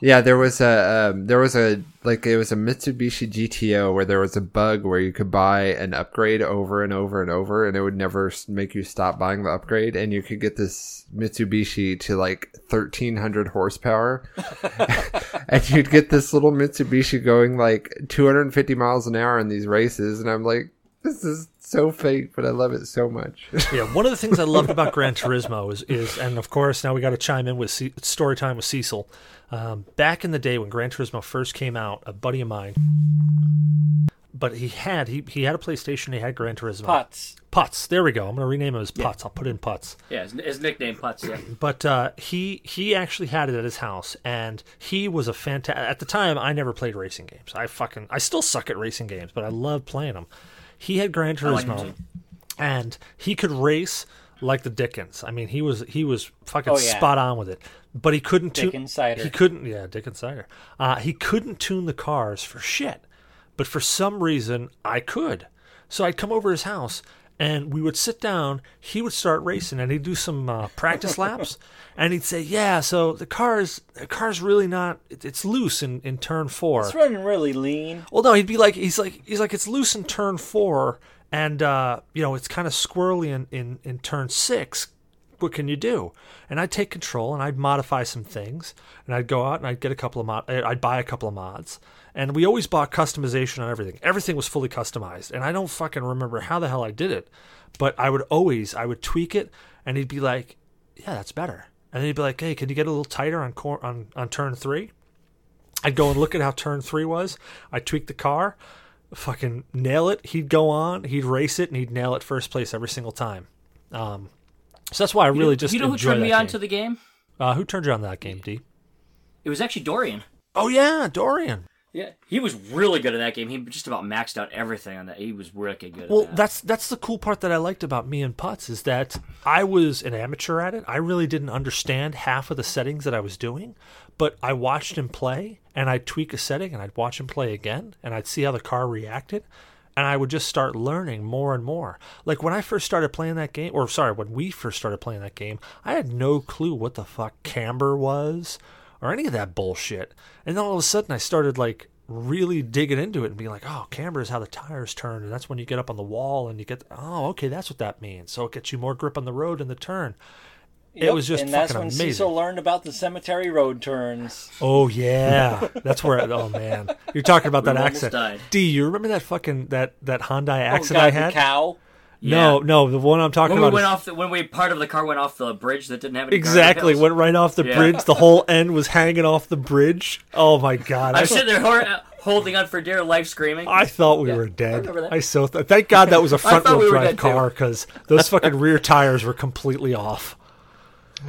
yeah, there was a um, there was a like it was a Mitsubishi GTO where there was a bug where you could buy an upgrade over and over and over, and it would never make you stop buying the upgrade, and you could get this Mitsubishi to like thirteen hundred horsepower, and you'd get this little Mitsubishi going like two hundred and fifty miles an hour in these races, and I'm like, this is so fake, but I love it so much. Yeah, one of the things I loved about Gran Turismo is, is and of course now we got to chime in with C- story time with Cecil. Um, back in the day when Gran Turismo first came out, a buddy of mine, but he had he, he had a PlayStation. He had Gran Turismo. Putts. Putz. There we go. I'm gonna rename him as Putz. I'll put in Putz. Yeah, his, his nickname Putz. Yeah. But uh, he he actually had it at his house, and he was a fantastic. At the time, I never played racing games. I fucking I still suck at racing games, but I love playing them. He had Gran like Turismo, too. and he could race like the Dickens. I mean, he was he was fucking Oh, yeah. spot on with it. But he couldn't tune. He couldn't. Yeah, Dickens cider. Uh, he couldn't tune the cars for shit. but for some reason I could. So I'd come over his house and we would sit down. He would start racing and he'd do some uh, practice laps. And he'd say, "Yeah, so the car's the car's really not. it- It's loose in, in turn four. It's running really lean. Well, no, he'd be like, he's like, he's like, it's loose in turn four, and uh, you know, it's kind of squirrely in, in in turn six. What can you do? And I'd take control and I'd modify some things, and I'd go out and I'd get a couple of mod, I'd buy a couple of mods, and we always bought customization on everything. Everything was fully customized, and I don't fucking remember how the hell I did it, but I would always, I would tweak it, and he'd be like, yeah, that's better. And then he'd be like, hey, can you get a little tighter on cor- on on turn three? I'd go and look at how turn three was. I'd tweak the car, fucking nail it. He'd go on, he'd race it, and he'd nail it first place every single time. Um, so that's why I really just you know who turned me on game. to the game? Uh, who turned you on that game, D? It was actually Dorian. Oh yeah, Dorian. Yeah, he was really good at that game. He just about maxed out everything on that. He was really good. Well, at that. that's that's the cool part that I liked about me and Putz is that I was an amateur at it. I really didn't understand half of the settings that I was doing, but I watched him play and I'd tweak a setting and I'd watch him play again and I'd see how the car reacted and I would just start learning more and more. Like when I first started playing that game, or sorry, when we first started playing that game, I had no clue what the fuck camber was or any of that bullshit. And then all of a sudden I started like really digging into it and being like, oh, camber is how the tires turn, and that's when you get up on the wall and you get, oh, okay, that's what that means. So it gets you more grip on the road in the turn. It was just and that's fucking when amazing. Cecil learned about the cemetery road turns. Oh yeah, that's where. Oh man, you're talking about that accident. D, you remember that fucking that that Hyundai Oh accident God, I the had? cow. No, Yeah. no, the one I'm talking when we about. went is- off, the, when we part of the car went off the bridge that didn't have any exactly went right off the Yeah. bridge. The whole end was hanging off the bridge. Oh my god! I I, was sitting there hor- holding on for dear life, screaming. I thought we Yeah, were dead. remember that. I so th- thank God that was a front wheel we drive car because those fucking rear tires were completely off.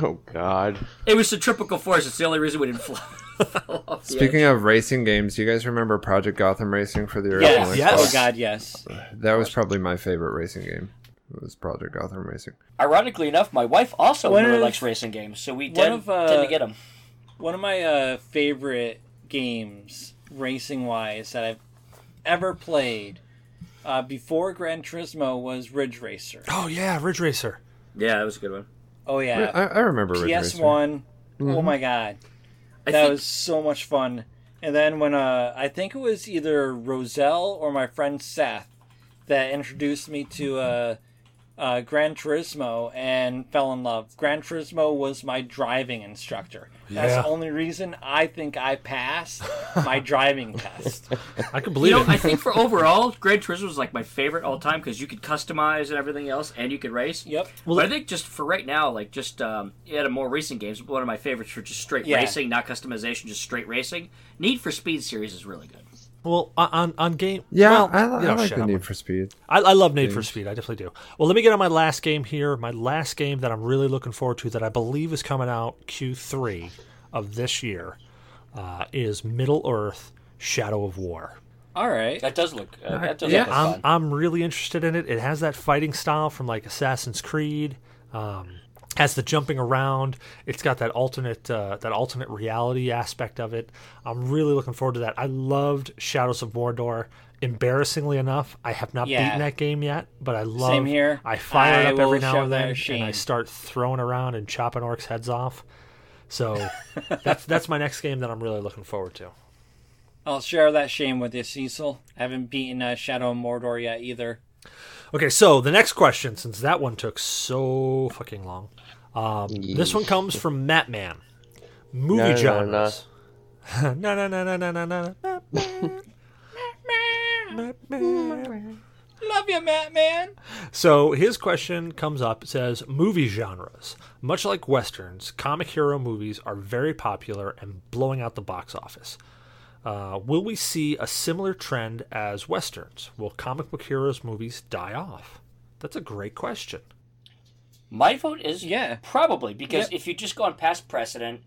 Oh God. It was centrifugal force. It's the only reason we didn't fly. fall off the Speaking of racing games, do you guys remember Project Gotham Racing for the original Yes. Yes. Oh God, yes. That was probably my favorite racing game. It was Project Gotham Racing. ironically enough, my wife also One really of- likes racing games, so we one tend, of, uh, tend to get them. One of my uh, favorite games, racing wise, that I've ever played uh, before Gran Turismo was Ridge Racer. Oh yeah, Ridge Racer. Yeah, that was a good one. Oh yeah, I, I remember Ridge PS Racer. One. Oh my God, I that think was so much fun. And then when uh, I think it was either Roselle or my friend Seth that introduced me to uh, uh, Gran Turismo and fell in love. Gran Turismo was my driving instructor. That's Yeah. the only reason I think I passed my driving test. I can you believe know, it. I think for overall, Gran Turismo was like my favorite all time because you could customize and everything else, and you could race. Yep. but I think just for right now, like just um, out of more recent games, one of my favorites for just straight Yeah. racing, not customization, just straight racing. Need for Speed series is really good. Well, on- on on game. Yeah, well, I, li- you I know, like shit, the I'm- Need for Speed. I, I love Need for Speed. I definitely do. Well, let me get on my last game here. My last game that I'm really looking forward to that I believe is coming out Q3 of this year uh, is Middle Earth: Shadow of War. All right. That does look. Uh, that does Yeah, look I'm fun. I'm really interested in it. It has that fighting style from like Assassin's Creed. Um, has the jumping around. It's got that alternate uh, that alternate reality aspect of it. I'm really looking forward to that. I loved Shadows of Mordor. Embarrassingly enough, I have not Yeah. beaten that game yet, but I love. Same here. I fire it up every now and then, and. I start throwing around and chopping orcs' heads off. So that's that's my next game that I'm really looking forward to. I'll share that shame with you, Cecil. I haven't beaten uh, Shadow of Mordor yet either. Okay, so the next question, since that one took so fucking long, um, this one comes from Matt Man. Movie genres. No, no, genres. No, no, no, no, no, no, no. Love you, Matt Man. So his question comes up. It says movie genres. Much like westerns, comic hero movies are very popular and blowing out the box office. Uh, will we see a similar trend as westerns? Will comic book heroes movies die off? That's a great question. My vote is Yeah. probably because Yep. if you just go on past precedent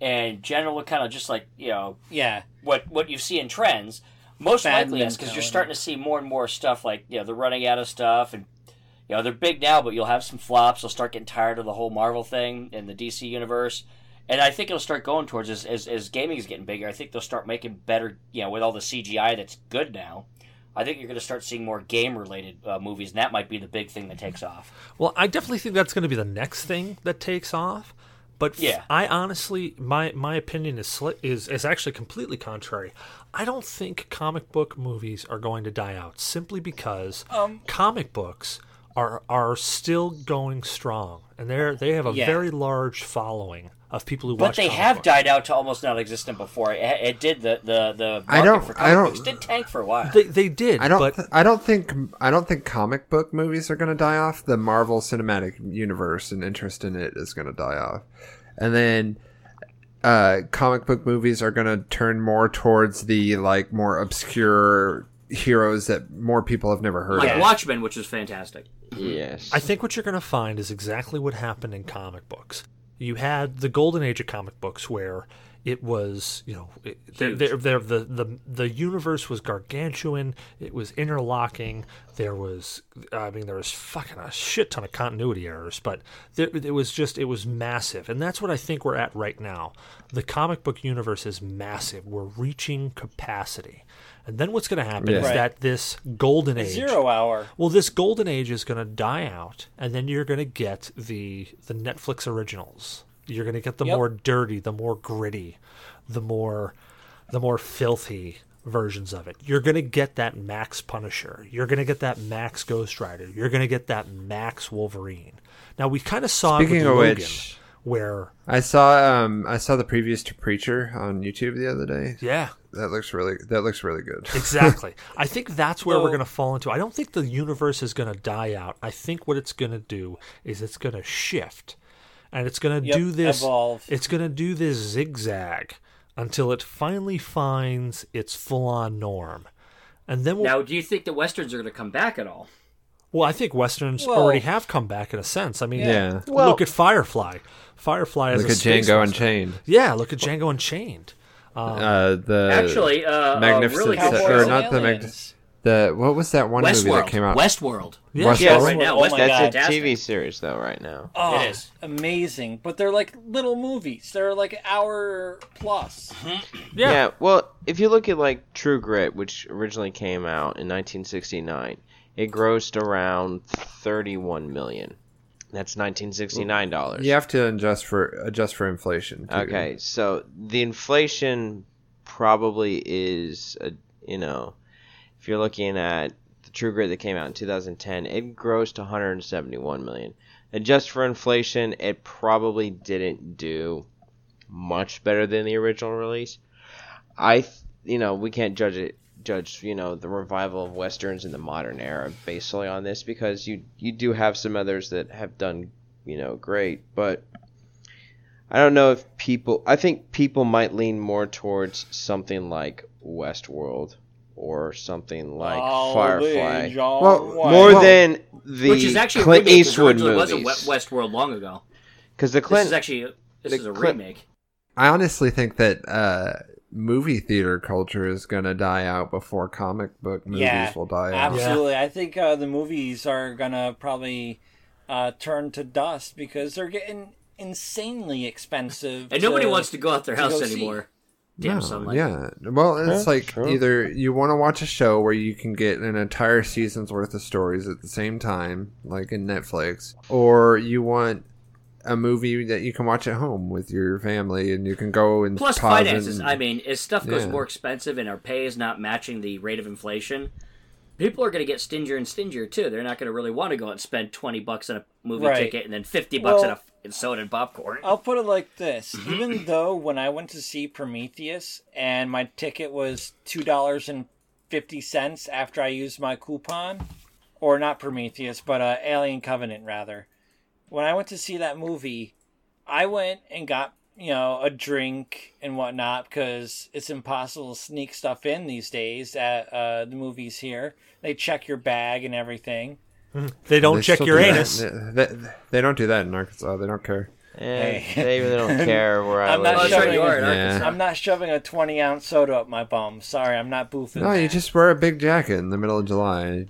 and general kind of just like you know Yeah. what what you see in trends, most Bad likely yes, because you're starting to see more and more stuff like you know they're running out of stuff and you know they're big now, but you'll have some flops. They'll start getting tired of the whole Marvel thing and the DC universe, And I think it'll start going towards as, as as gaming is getting bigger. I think they'll start making better, you know, with all the CGI that's good now. I think you're going to start seeing more game related uh, movies, and that might be the big thing that takes off. Well, I definitely think that's going to be the next thing that takes off. But Yeah. I honestly, my my opinion is sli- is is actually completely contrary. I don't think comic book movies are going to die out simply because Um, comic books are are still going strong, and they're they have a Yeah. very large following of people who But watch. they comic have books. died out to almost non-existent before. It, it did the the the market I don't- for I comic don't- books did tank for a while. They they did. I don't. But th- I don't think. I don't think comic book movies are going to die off. The Marvel Cinematic Universe and interest in it is going to die off, and then uh, comic book movies are going to turn more towards the like more obscure heroes that more people have never heard like of. Watchmen, which is fantastic. Yes. I think what you're going to find is exactly what happened in comic books. You had the golden age of comic books where it was, you know, there, there, the, the the universe was gargantuan. It was interlocking. There was, I mean, there was fucking a shit ton of continuity errors, but there, it was just, it was massive, and that's what I think we're at right now. The comic book universe is massive. We're reaching capacity, and then what's going to happen Yeah. is Right. that this golden age, Zero hour. well, this golden age is going to die out, and then you're going to get the the Netflix originals. You're going to get the Yep. more dirty, the more gritty, the more the more filthy versions of it. You're going to get that Max Punisher. You're going to get that Max Ghost Rider. You're going to get that Max Wolverine. Now we kind of saw Speaking it with of Logan, which- where I saw. Um, I saw the previews to Preacher on YouTube the other day. yeah, That looks really. That looks really good. Exactly. I think that's where we're going to fall into. I don't think the universe is going to die out. I think what it's going to do is it's going to shift. And it's going to Yep, do this evolve. it's going to do this zigzag until it finally finds its full-on norm. And then we'll, Now, do you think the westerns are going to come back at all? well, I think westerns Well- already have come back in a sense. I mean, Yeah. look at Firefly. Firefly is Look a at space Django western. Unchained. Yeah, look at Django Unchained. Uh, the Actually, uh, Magnificent uh, really Se- or not the Mag- aliens. the what was that one movie that came out? Westworld. Yeah, Westworld? Yeah, right now, Oh my Westworld's God. That's a. TV series though, right now. Oh, It is. amazing. But they're like little movies. They're like an hour plus. Yeah. Yeah. Well, if you look at like True Grit, which originally came out in 1969, it grossed around 31 million. That's 1969 dollars. You have to adjust for adjust for inflation. too. Okay, so the inflation probably is, a, you know, if you're looking at the True Grit that came out in 2010, it grossed 171 million. Adjust for inflation, it probably didn't do much better than the original release. I, th- you know, we can't judge it, judge, you know, the revival of westerns in the modern era based solely on this because you you do have some others that have done, you know, great, but I don't know if people. I think people might lean more towards something like Westworld or something like All Firefly, Well, White. more Well- than the Which is actually a Clint remake, 'cause Eastwood originally movies. It wasn't Westworld long ago. Because the This Clint, is actually this is a Clint- remake. I honestly think that uh, movie theater culture is going to die out before comic book movies Yeah, will die out. Absolutely. I think uh, the movies are gonna probably uh, turn to dust because they're getting insanely expensive. And nobody wants to go out their house go see. anymore. Damn No, sunlight. yeah. Well, it's Yeah, like sure. either you want to watch a show where you can get an entire season's worth of stories at the same time, like in Netflix, or you want a movie that you can watch at home with your family and you can go and Plus pause finances. and- I mean, as stuff goes Yeah. more expensive and our pay is not matching the rate of inflation, people are going to get stingier and stingier too. They're not going to really want to go out and spend twenty bucks on a movie Right. ticket and then fifty bucks Well- on a f- soda and popcorn. I'll put it like this: even though when I went to see Prometheus and my ticket was two dollars and fifty cents after I used my coupon, or not Prometheus, but uh, Alien Covenant rather. When I went to see that movie, I went and got you know a drink and whatnot because it's impossible to sneak stuff in these days at uh, the movies here. They check your bag and everything. They don't They check your do anus. They, they- they don't do that in Arkansas. They don't care. eh, Hey. they really don't care where I I'm not live. Shoving you are in Yeah. I'm not shoving a twenty ounce soda up my bum. Sorry, I'm not boofing. No, you just wear a big jacket in the middle of July.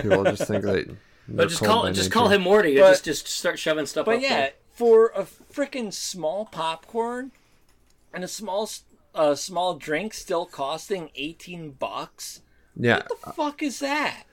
People just think that. But just call just call him Morty. and But- just just start shoving stuff. But up yeah, there. for a freaking small popcorn and a small s- uh, small drink still costing 18 bucks. Yeah, What the fuck is that?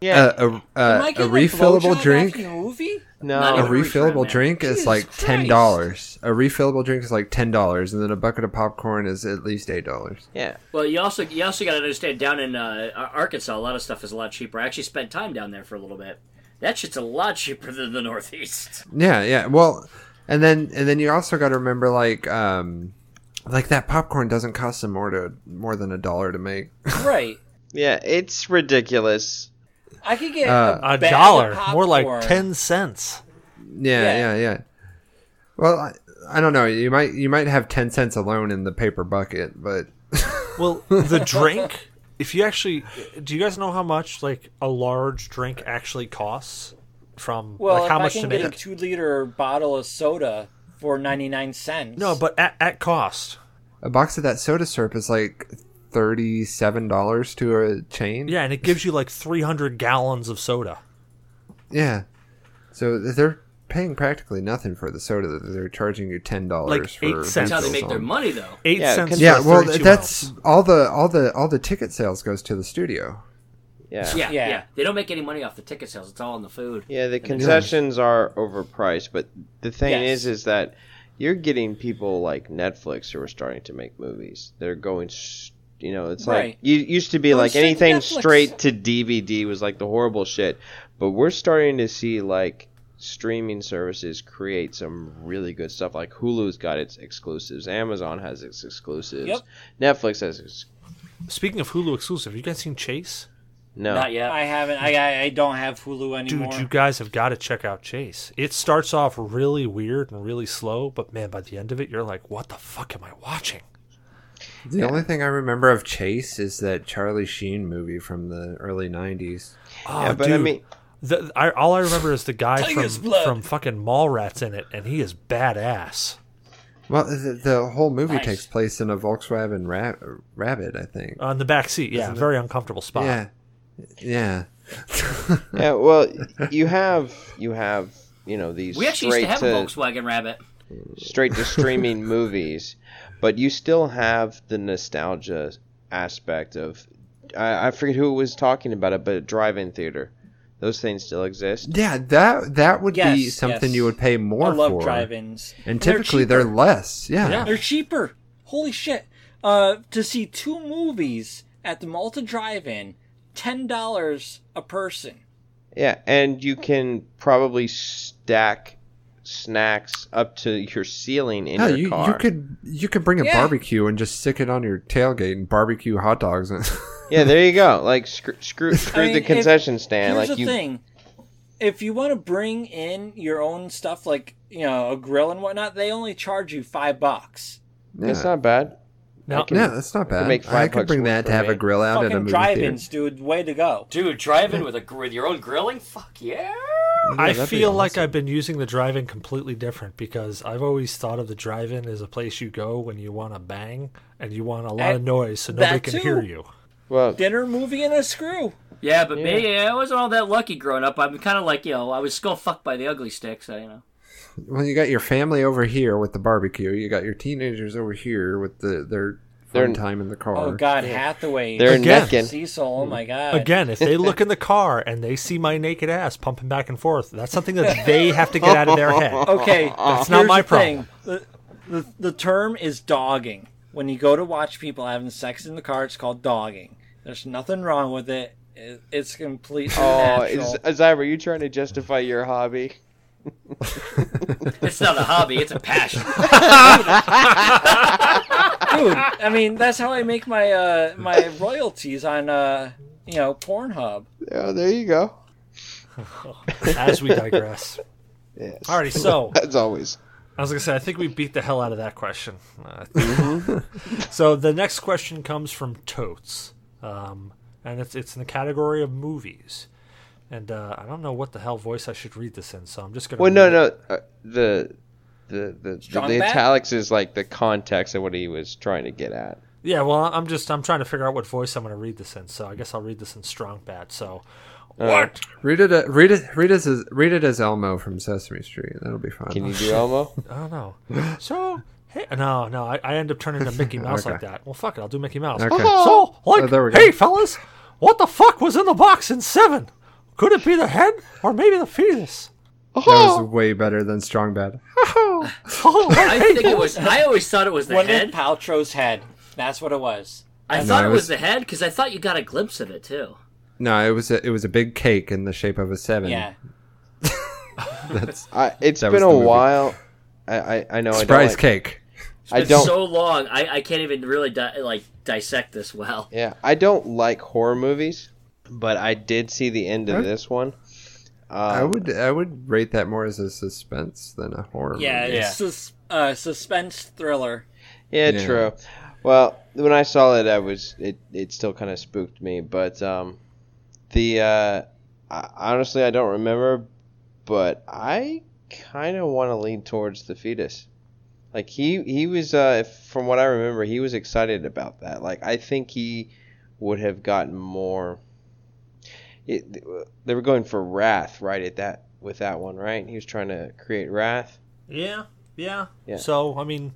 Yeah, uh, a, Am uh, I a refillable blowjob drink. movie? no. Not A even refillable refund, man. drink is Jesus like ten dollars. A refillable drink is like ten dollars, and then a bucket of popcorn is at least eight dollars. Yeah. Well, you also you also got to understand down in uh, Arkansas, a lot of stuff is a lot cheaper. I actually spent time down there for a little bit. That shit's a lot cheaper than the Northeast. Yeah, yeah. Well, and then and then you also got to remember like um like that popcorn doesn't cost them more to more than a dollar to make. Right. Yeah, it's ridiculous. I could get Uh, a, A dollar, more like ten cents. yeah, Yeah. yeah, yeah. Well, I, I don't know. You might you might have ten cents alone in the paper bucket, but Well, the drink. If you actually, do you guys know how much like a large drink actually costs? From Well, like how if much I to can get a two liter bottle of soda for 99 cents. No, but at, at cost. a box of that soda syrup is like thirty seven dollars to a chain. Yeah, and it gives you like 300 gallons of soda. Yeah. So they're paying practically nothing for the soda. that They're charging you ten dollars Like for eight cents. That's how they make on their money, though. Eight Yeah, cents. Yeah, well, that's ounce. all the all the all the ticket sales goes to the studio. Yeah. Yeah, yeah, Yeah. They don't make any money off the ticket sales. It's all on the food. Yeah, the concessions are overpriced, but the thing Yes. is, is that you're getting people like Netflix who are starting to make movies. They're going, s- you know, it's Right. like you used to be Go like anything Netflix. straight to DVD was like the horrible shit, but we're starting to see like streaming services create some really good stuff. Like Hulu's got its exclusives, Amazon has its exclusives, Yep. Netflix has its Speaking of Hulu exclusive, you guys seen Chase? no. Not yet. I haven't. I, I I don't have Hulu anymore. Dude, you guys have got to check out Chase. It starts off really weird and really slow, but man, by the end of it, you're like, what the fuck am I watching? The only thing I remember of Chase is that Charlie Sheen movie from the early '90s. Oh, ah, Yeah, but dude. I mean, The, I, all I remember is the guy from from fucking Mallrats in it, and he is badass. Well, the, the whole movie Nice. takes place in a Volkswagen Ra- Rabbit, I think. On the back seat, yeah, very uncomfortable spot. yeah, yeah. yeah. Well, you have you have you know these we actually used to have to a Volkswagen Rabbit. straight to streaming movies, but you still have the nostalgia aspect of I, I forget who was talking about it, but a drive-in theater. Those things still exist. Yeah, that that would be something yes. you would pay more for. I love for. drive-ins. And They're typically they're, less. Yeah. Yeah. They're cheaper. Holy shit. Uh, to see two movies at the Malta Drive-In, ten dollars a person. Yeah, and you can probably stack snacks up to your ceiling in Yeah, your you, car. you could you could bring a Yeah. barbecue and just stick it on your tailgate and barbecue hot dogs. Yeah, there you go. Like screw screw, screw mean, the if- concession stand. Here's like the you. thing: if you want to bring in your own stuff, like you know a grill and whatnot, they only charge you five bucks. It's yeah. not bad. No, I can- yeah, that's not bad. make I could bring that to have me. a grill out at a Fucking movie theater. drive-ins, dude, way to go. Dude, driving with a with your own grilling? Fuck yeah! I that'd be feel like. I've been using the drive-in completely different because I've always thought of the drive-in as a place you go when you want to bang and you want a lot of noise so nobody can too. hear you. Well, Dinner, movie, and a screw. Yeah, but me, I wasn't all that lucky growing up. I'm kind of like, you know, I was still fucked by the ugly sticks. So, you know. Well, you got your family over here with the barbecue. You got your teenagers over here with the their fun They're- time in the car. Oh God, Hathaway. They're Again. necking. Cecil. Oh my God. Again, if they look in the car and they see my naked ass pumping back and forth, that's something that they have to get out of their head. Okay, That's not here's my the thing. The, the the term is dogging. When you go to watch people having sex in the car, it's called dogging. There's nothing wrong with it. It- It's completely Oh, natural. is Zyra, are you trying to justify your hobby? It's not a hobby; it's a passion. Dude, I mean that's how I make my uh my royalties on uh you know Pornhub. Oh, there you go. As we digress. Yes. Alrighty, so As always. I was gonna say I think we beat the hell out of that question. Uh, so the next question comes from Totes, um, and it's it's in the category of movies, and uh, I don't know what the hell voice I should read this in, so I'm just gonna. Well, read no, it. no. Uh, the the the, Strong the italics is like the context of what he was trying to get at. Yeah, well, I'm just I'm trying to figure out what voice I'm going to read this in. So I guess I'll read this in strong bad. So, What? Read it. uh, Read it. Read it as read it as Elmo from Sesame Street. That'll be fine. Can you do Elmo? I don't know. So, hey, no, no, I, I end up turning into Mickey Mouse like that. Well, fuck it, I'll do Mickey Mouse. Okay. Oh, so, like, Oh, there we go. hey, fellas, what the fuck was in the box in seven? Could it be the head or maybe the fetus? That was way better than Strong Bad. Oh, I think it was. I always thought it was the Gwyneth head. Paltrow's head. That's what it was. I No, thought it it was was- the head because I thought you got a glimpse of it too. No, it was a, it was a big cake in the shape of a seven. Yeah. That's I, it's That been a the movie. while. I I, I know surprise I don't like, cake. I don't. so long. I, I can't even really di- like dissect this well. Yeah, I don't like horror movies, but I did see the end of Huh? this one. Um, I would I would rate that more as a suspense than a horror. Yeah, movie. it's sus- uh, suspense thriller. Yeah, Yeah. true. Well, when I saw it, I was it. It still kind of spooked me, but um, the uh, I, honestly, I don't remember, but I kind of want to lean towards the fetus. Like he he was uh, from what I remember, he was excited about that. Like I think he would have gotten more. It, they were going for wrath right at that with that one, right? He was trying to create wrath. Yeah, yeah. Yeah. So, I mean,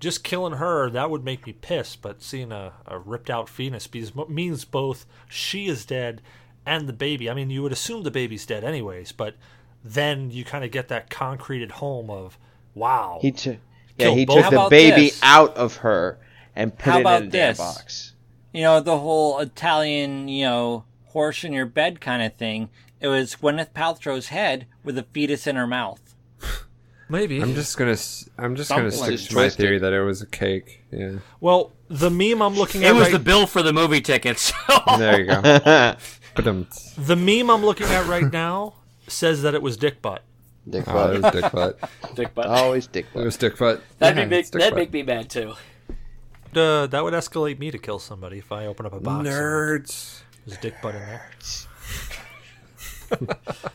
just killing her, that would make me pissed, but seeing a, a ripped out fetus means, means both she is dead and the baby. I mean, you would assume the baby's dead anyways, but then you kind of get that concreted home of, wow. He took yeah, he both. took the baby this? out of her and put How it about in a damn this? box. You know, the whole Italian, you know, horse in your bed kind of thing. It was Gwyneth Paltrow's head with a fetus in her mouth. Maybe. I'm just gonna I'm just gonna stick like to my theory that it was a cake. Yeah. well, the meme I'm looking at. It was right, the bill for the movie tickets. There you go. The meme I'm looking at right now says that it was dick butt. dick oh, it butt. was dick butt. Dick butt. Always dick It butt. was dick butt. that'd Yeah, be it's make, dick that'd butt. make me mad too. Uh, that would escalate me to kill somebody if I open up a box. nerds. There's a dick butt in there.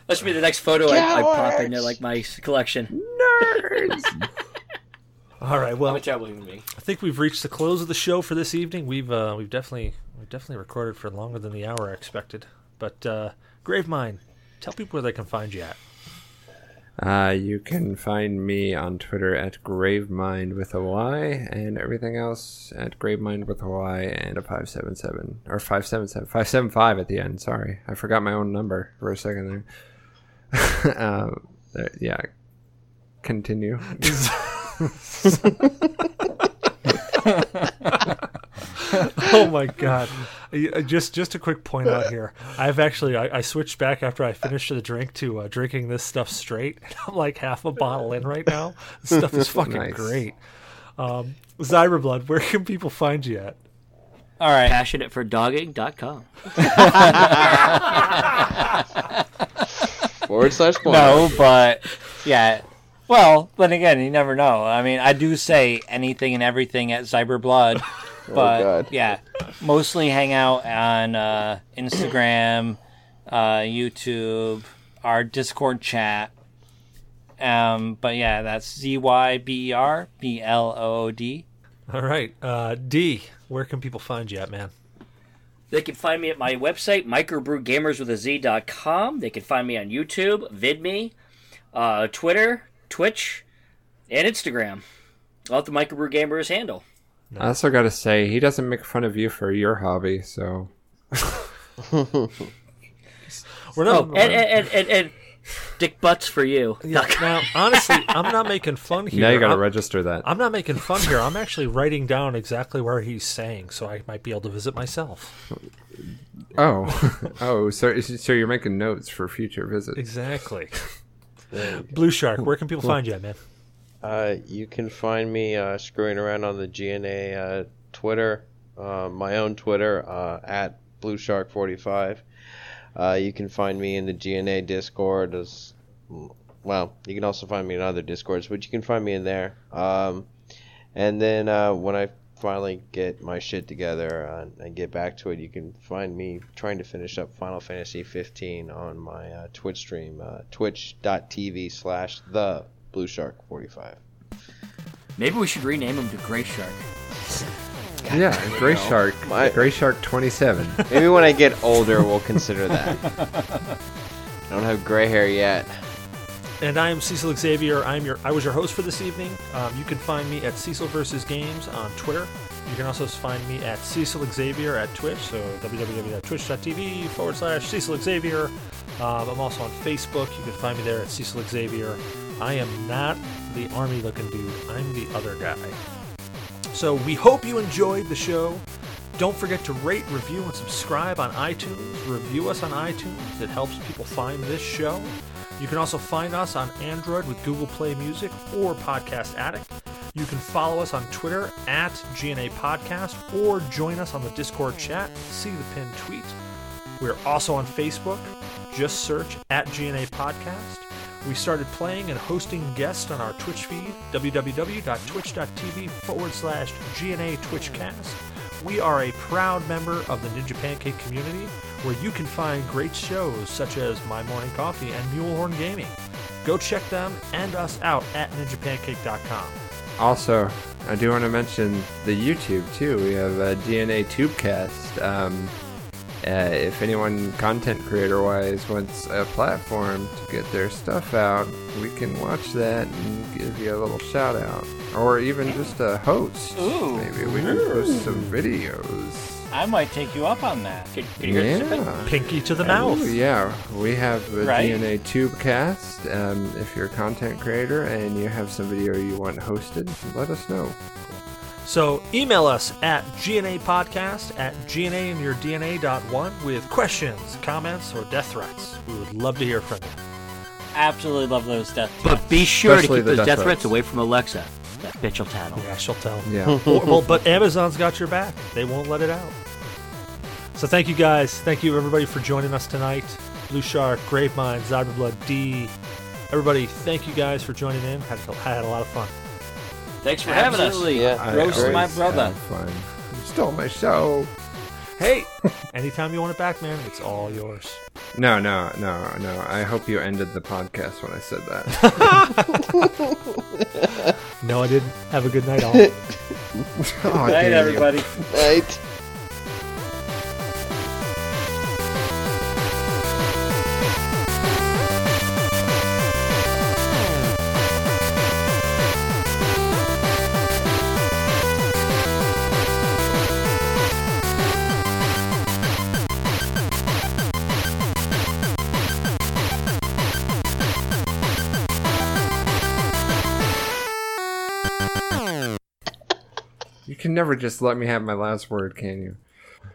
That should be the next photo I, I pop into like my collection. Nerds. All right. I'm Well, a terrible human being. I think we've reached the close of the show for this evening. We've uh, we've definitely we've definitely recorded for longer than the hour I expected. But uh, Gravemynd, tell people where they can find you at. Uh, you can find me on Twitter at Gravemynd with a Y, and everything else at Gravemynd with a Y and a five seven seven or five seven seven five seven five at the end. Sorry, I forgot my own number for a second there. uh, there- yeah, continue. oh my god! Uh, Just just a quick point out here. I've actually I, I switched back after I finished the drink to uh, drinking this stuff straight. I'm like half a bottle in right now. This stuff is fucking Nice. great. Um, Zyberblood, where can people find you at? All right. Passionatefordogging.com. Forward slash point. No, but yeah. Well, then again, you never know. I mean, I do say anything and everything at Zyberblood, but God. yeah, mostly hang out on uh, Instagram, uh, YouTube, our Discord chat. Um, but yeah, that's Z Y B E R B L O O D. All right, uh, Dee, where can people find you at, man? They can find me at my website, microbrewgamerz.com. They can find me on YouTube, VidMe, uh, Twitter, Twitch, and Instagram. I'll have the MicroBrewGamerz handle. I also got to say, he doesn't make fun of you for your hobby, so We're not. Oh, and, and, and, and, and dick butts for you. yeah, now, honestly, I'm not making fun here. now you got to I'm- register that. I'm not making fun here. I'm actually writing down exactly where he's saying, so I might be able to visit myself. Oh, oh, so so you're making notes for future visits. Exactly. Blue Shark, where can people find you at, man? Uh, you can find me uh, screwing around on the GNA uh, Twitter, uh, my own Twitter uh, at BlueShark45. Uh, you can find me in the GNA Discord. As well, you can also find me in other Discords, but you can find me in there. Um, and then when I finally get my shit together and get back to it, you can find me trying to finish up Final Fantasy 15 on my Twitch stream, twitch.tv slash the Blue Shark 45. Maybe we should rename him to Gray Shark. Yeah, Gray Shark. My- Gray Shark 27. Maybe when I get older, we'll consider that. I don't have gray hair yet. And I am Cecil Xavier. I'm your I was your host for this evening. Um, you can find me at Cecil versus Games on Twitter. You can also find me at Cecil Xavier at Twitch, so www.twitch.tv forward slash Cecil Xavier. Um, I'm also on Facebook. You can find me there at Cecil Xavier. I am not the army looking dude, I'm the other guy. So we hope you enjoyed the show. Don't forget to rate, review, and subscribe on iTunes. Review us on iTunes. It helps people find this show. You can also find us on Android with Google Play Music or Podcast Addict. You can follow us on Twitter at GNA Podcast or join us on the Discord chat. See the pinned tweet. We're also on Facebook. Just search at GNA Podcast. We started playing and hosting guests on our Twitch feed, www.twitch.tv forward slash GNA Twitchcast. We are a proud member of the Ninja Pancake community where you can find great shows such as My Morning Coffee and Mulehorn Gaming. Go check them and us out at ninjapancake.com. Also, I do want to mention the YouTube too. We have a GNA Tubecast. Um, uh, if anyone content creator wise wants a platform to get their stuff out, we can watch that and give you a little shout out, or even just a host. Ooh. Maybe we can post some videos. I might take you up on that. Can, can you? Yeah. Pinky to the mouth. Ooh, yeah, we have the Right? GNA Tubecast. Um, if you're a content creator and you have some video you want hosted, let us know. So email us at GNApodcast at GNAinyourdNA.one with questions, comments, or death threats. We would love to hear from you. Absolutely love those death. Threats. But be sure Especially to the keep those death death threats threats. away from Alexa. That bitch will tattle. Yeah, she'll tell. Yeah. well, well, but Amazon's got your back. They won't let it out. So thank you guys. Thank you everybody for joining us tonight. Blue Shark, Gravemynd, Zyberblood, Dee. Everybody, thank you guys for joining in. Had, had a lot of fun. Thanks for having us. Yeah. I Roast always my brother. have Fun. You stole my show. Hey, anytime you want it back, man, it's all yours. No, no, no, no. I hope you ended the podcast when I said that. No, I didn't. Have a good night, all. oh, Good night, everybody. Right. Never just let me have my last word, can you?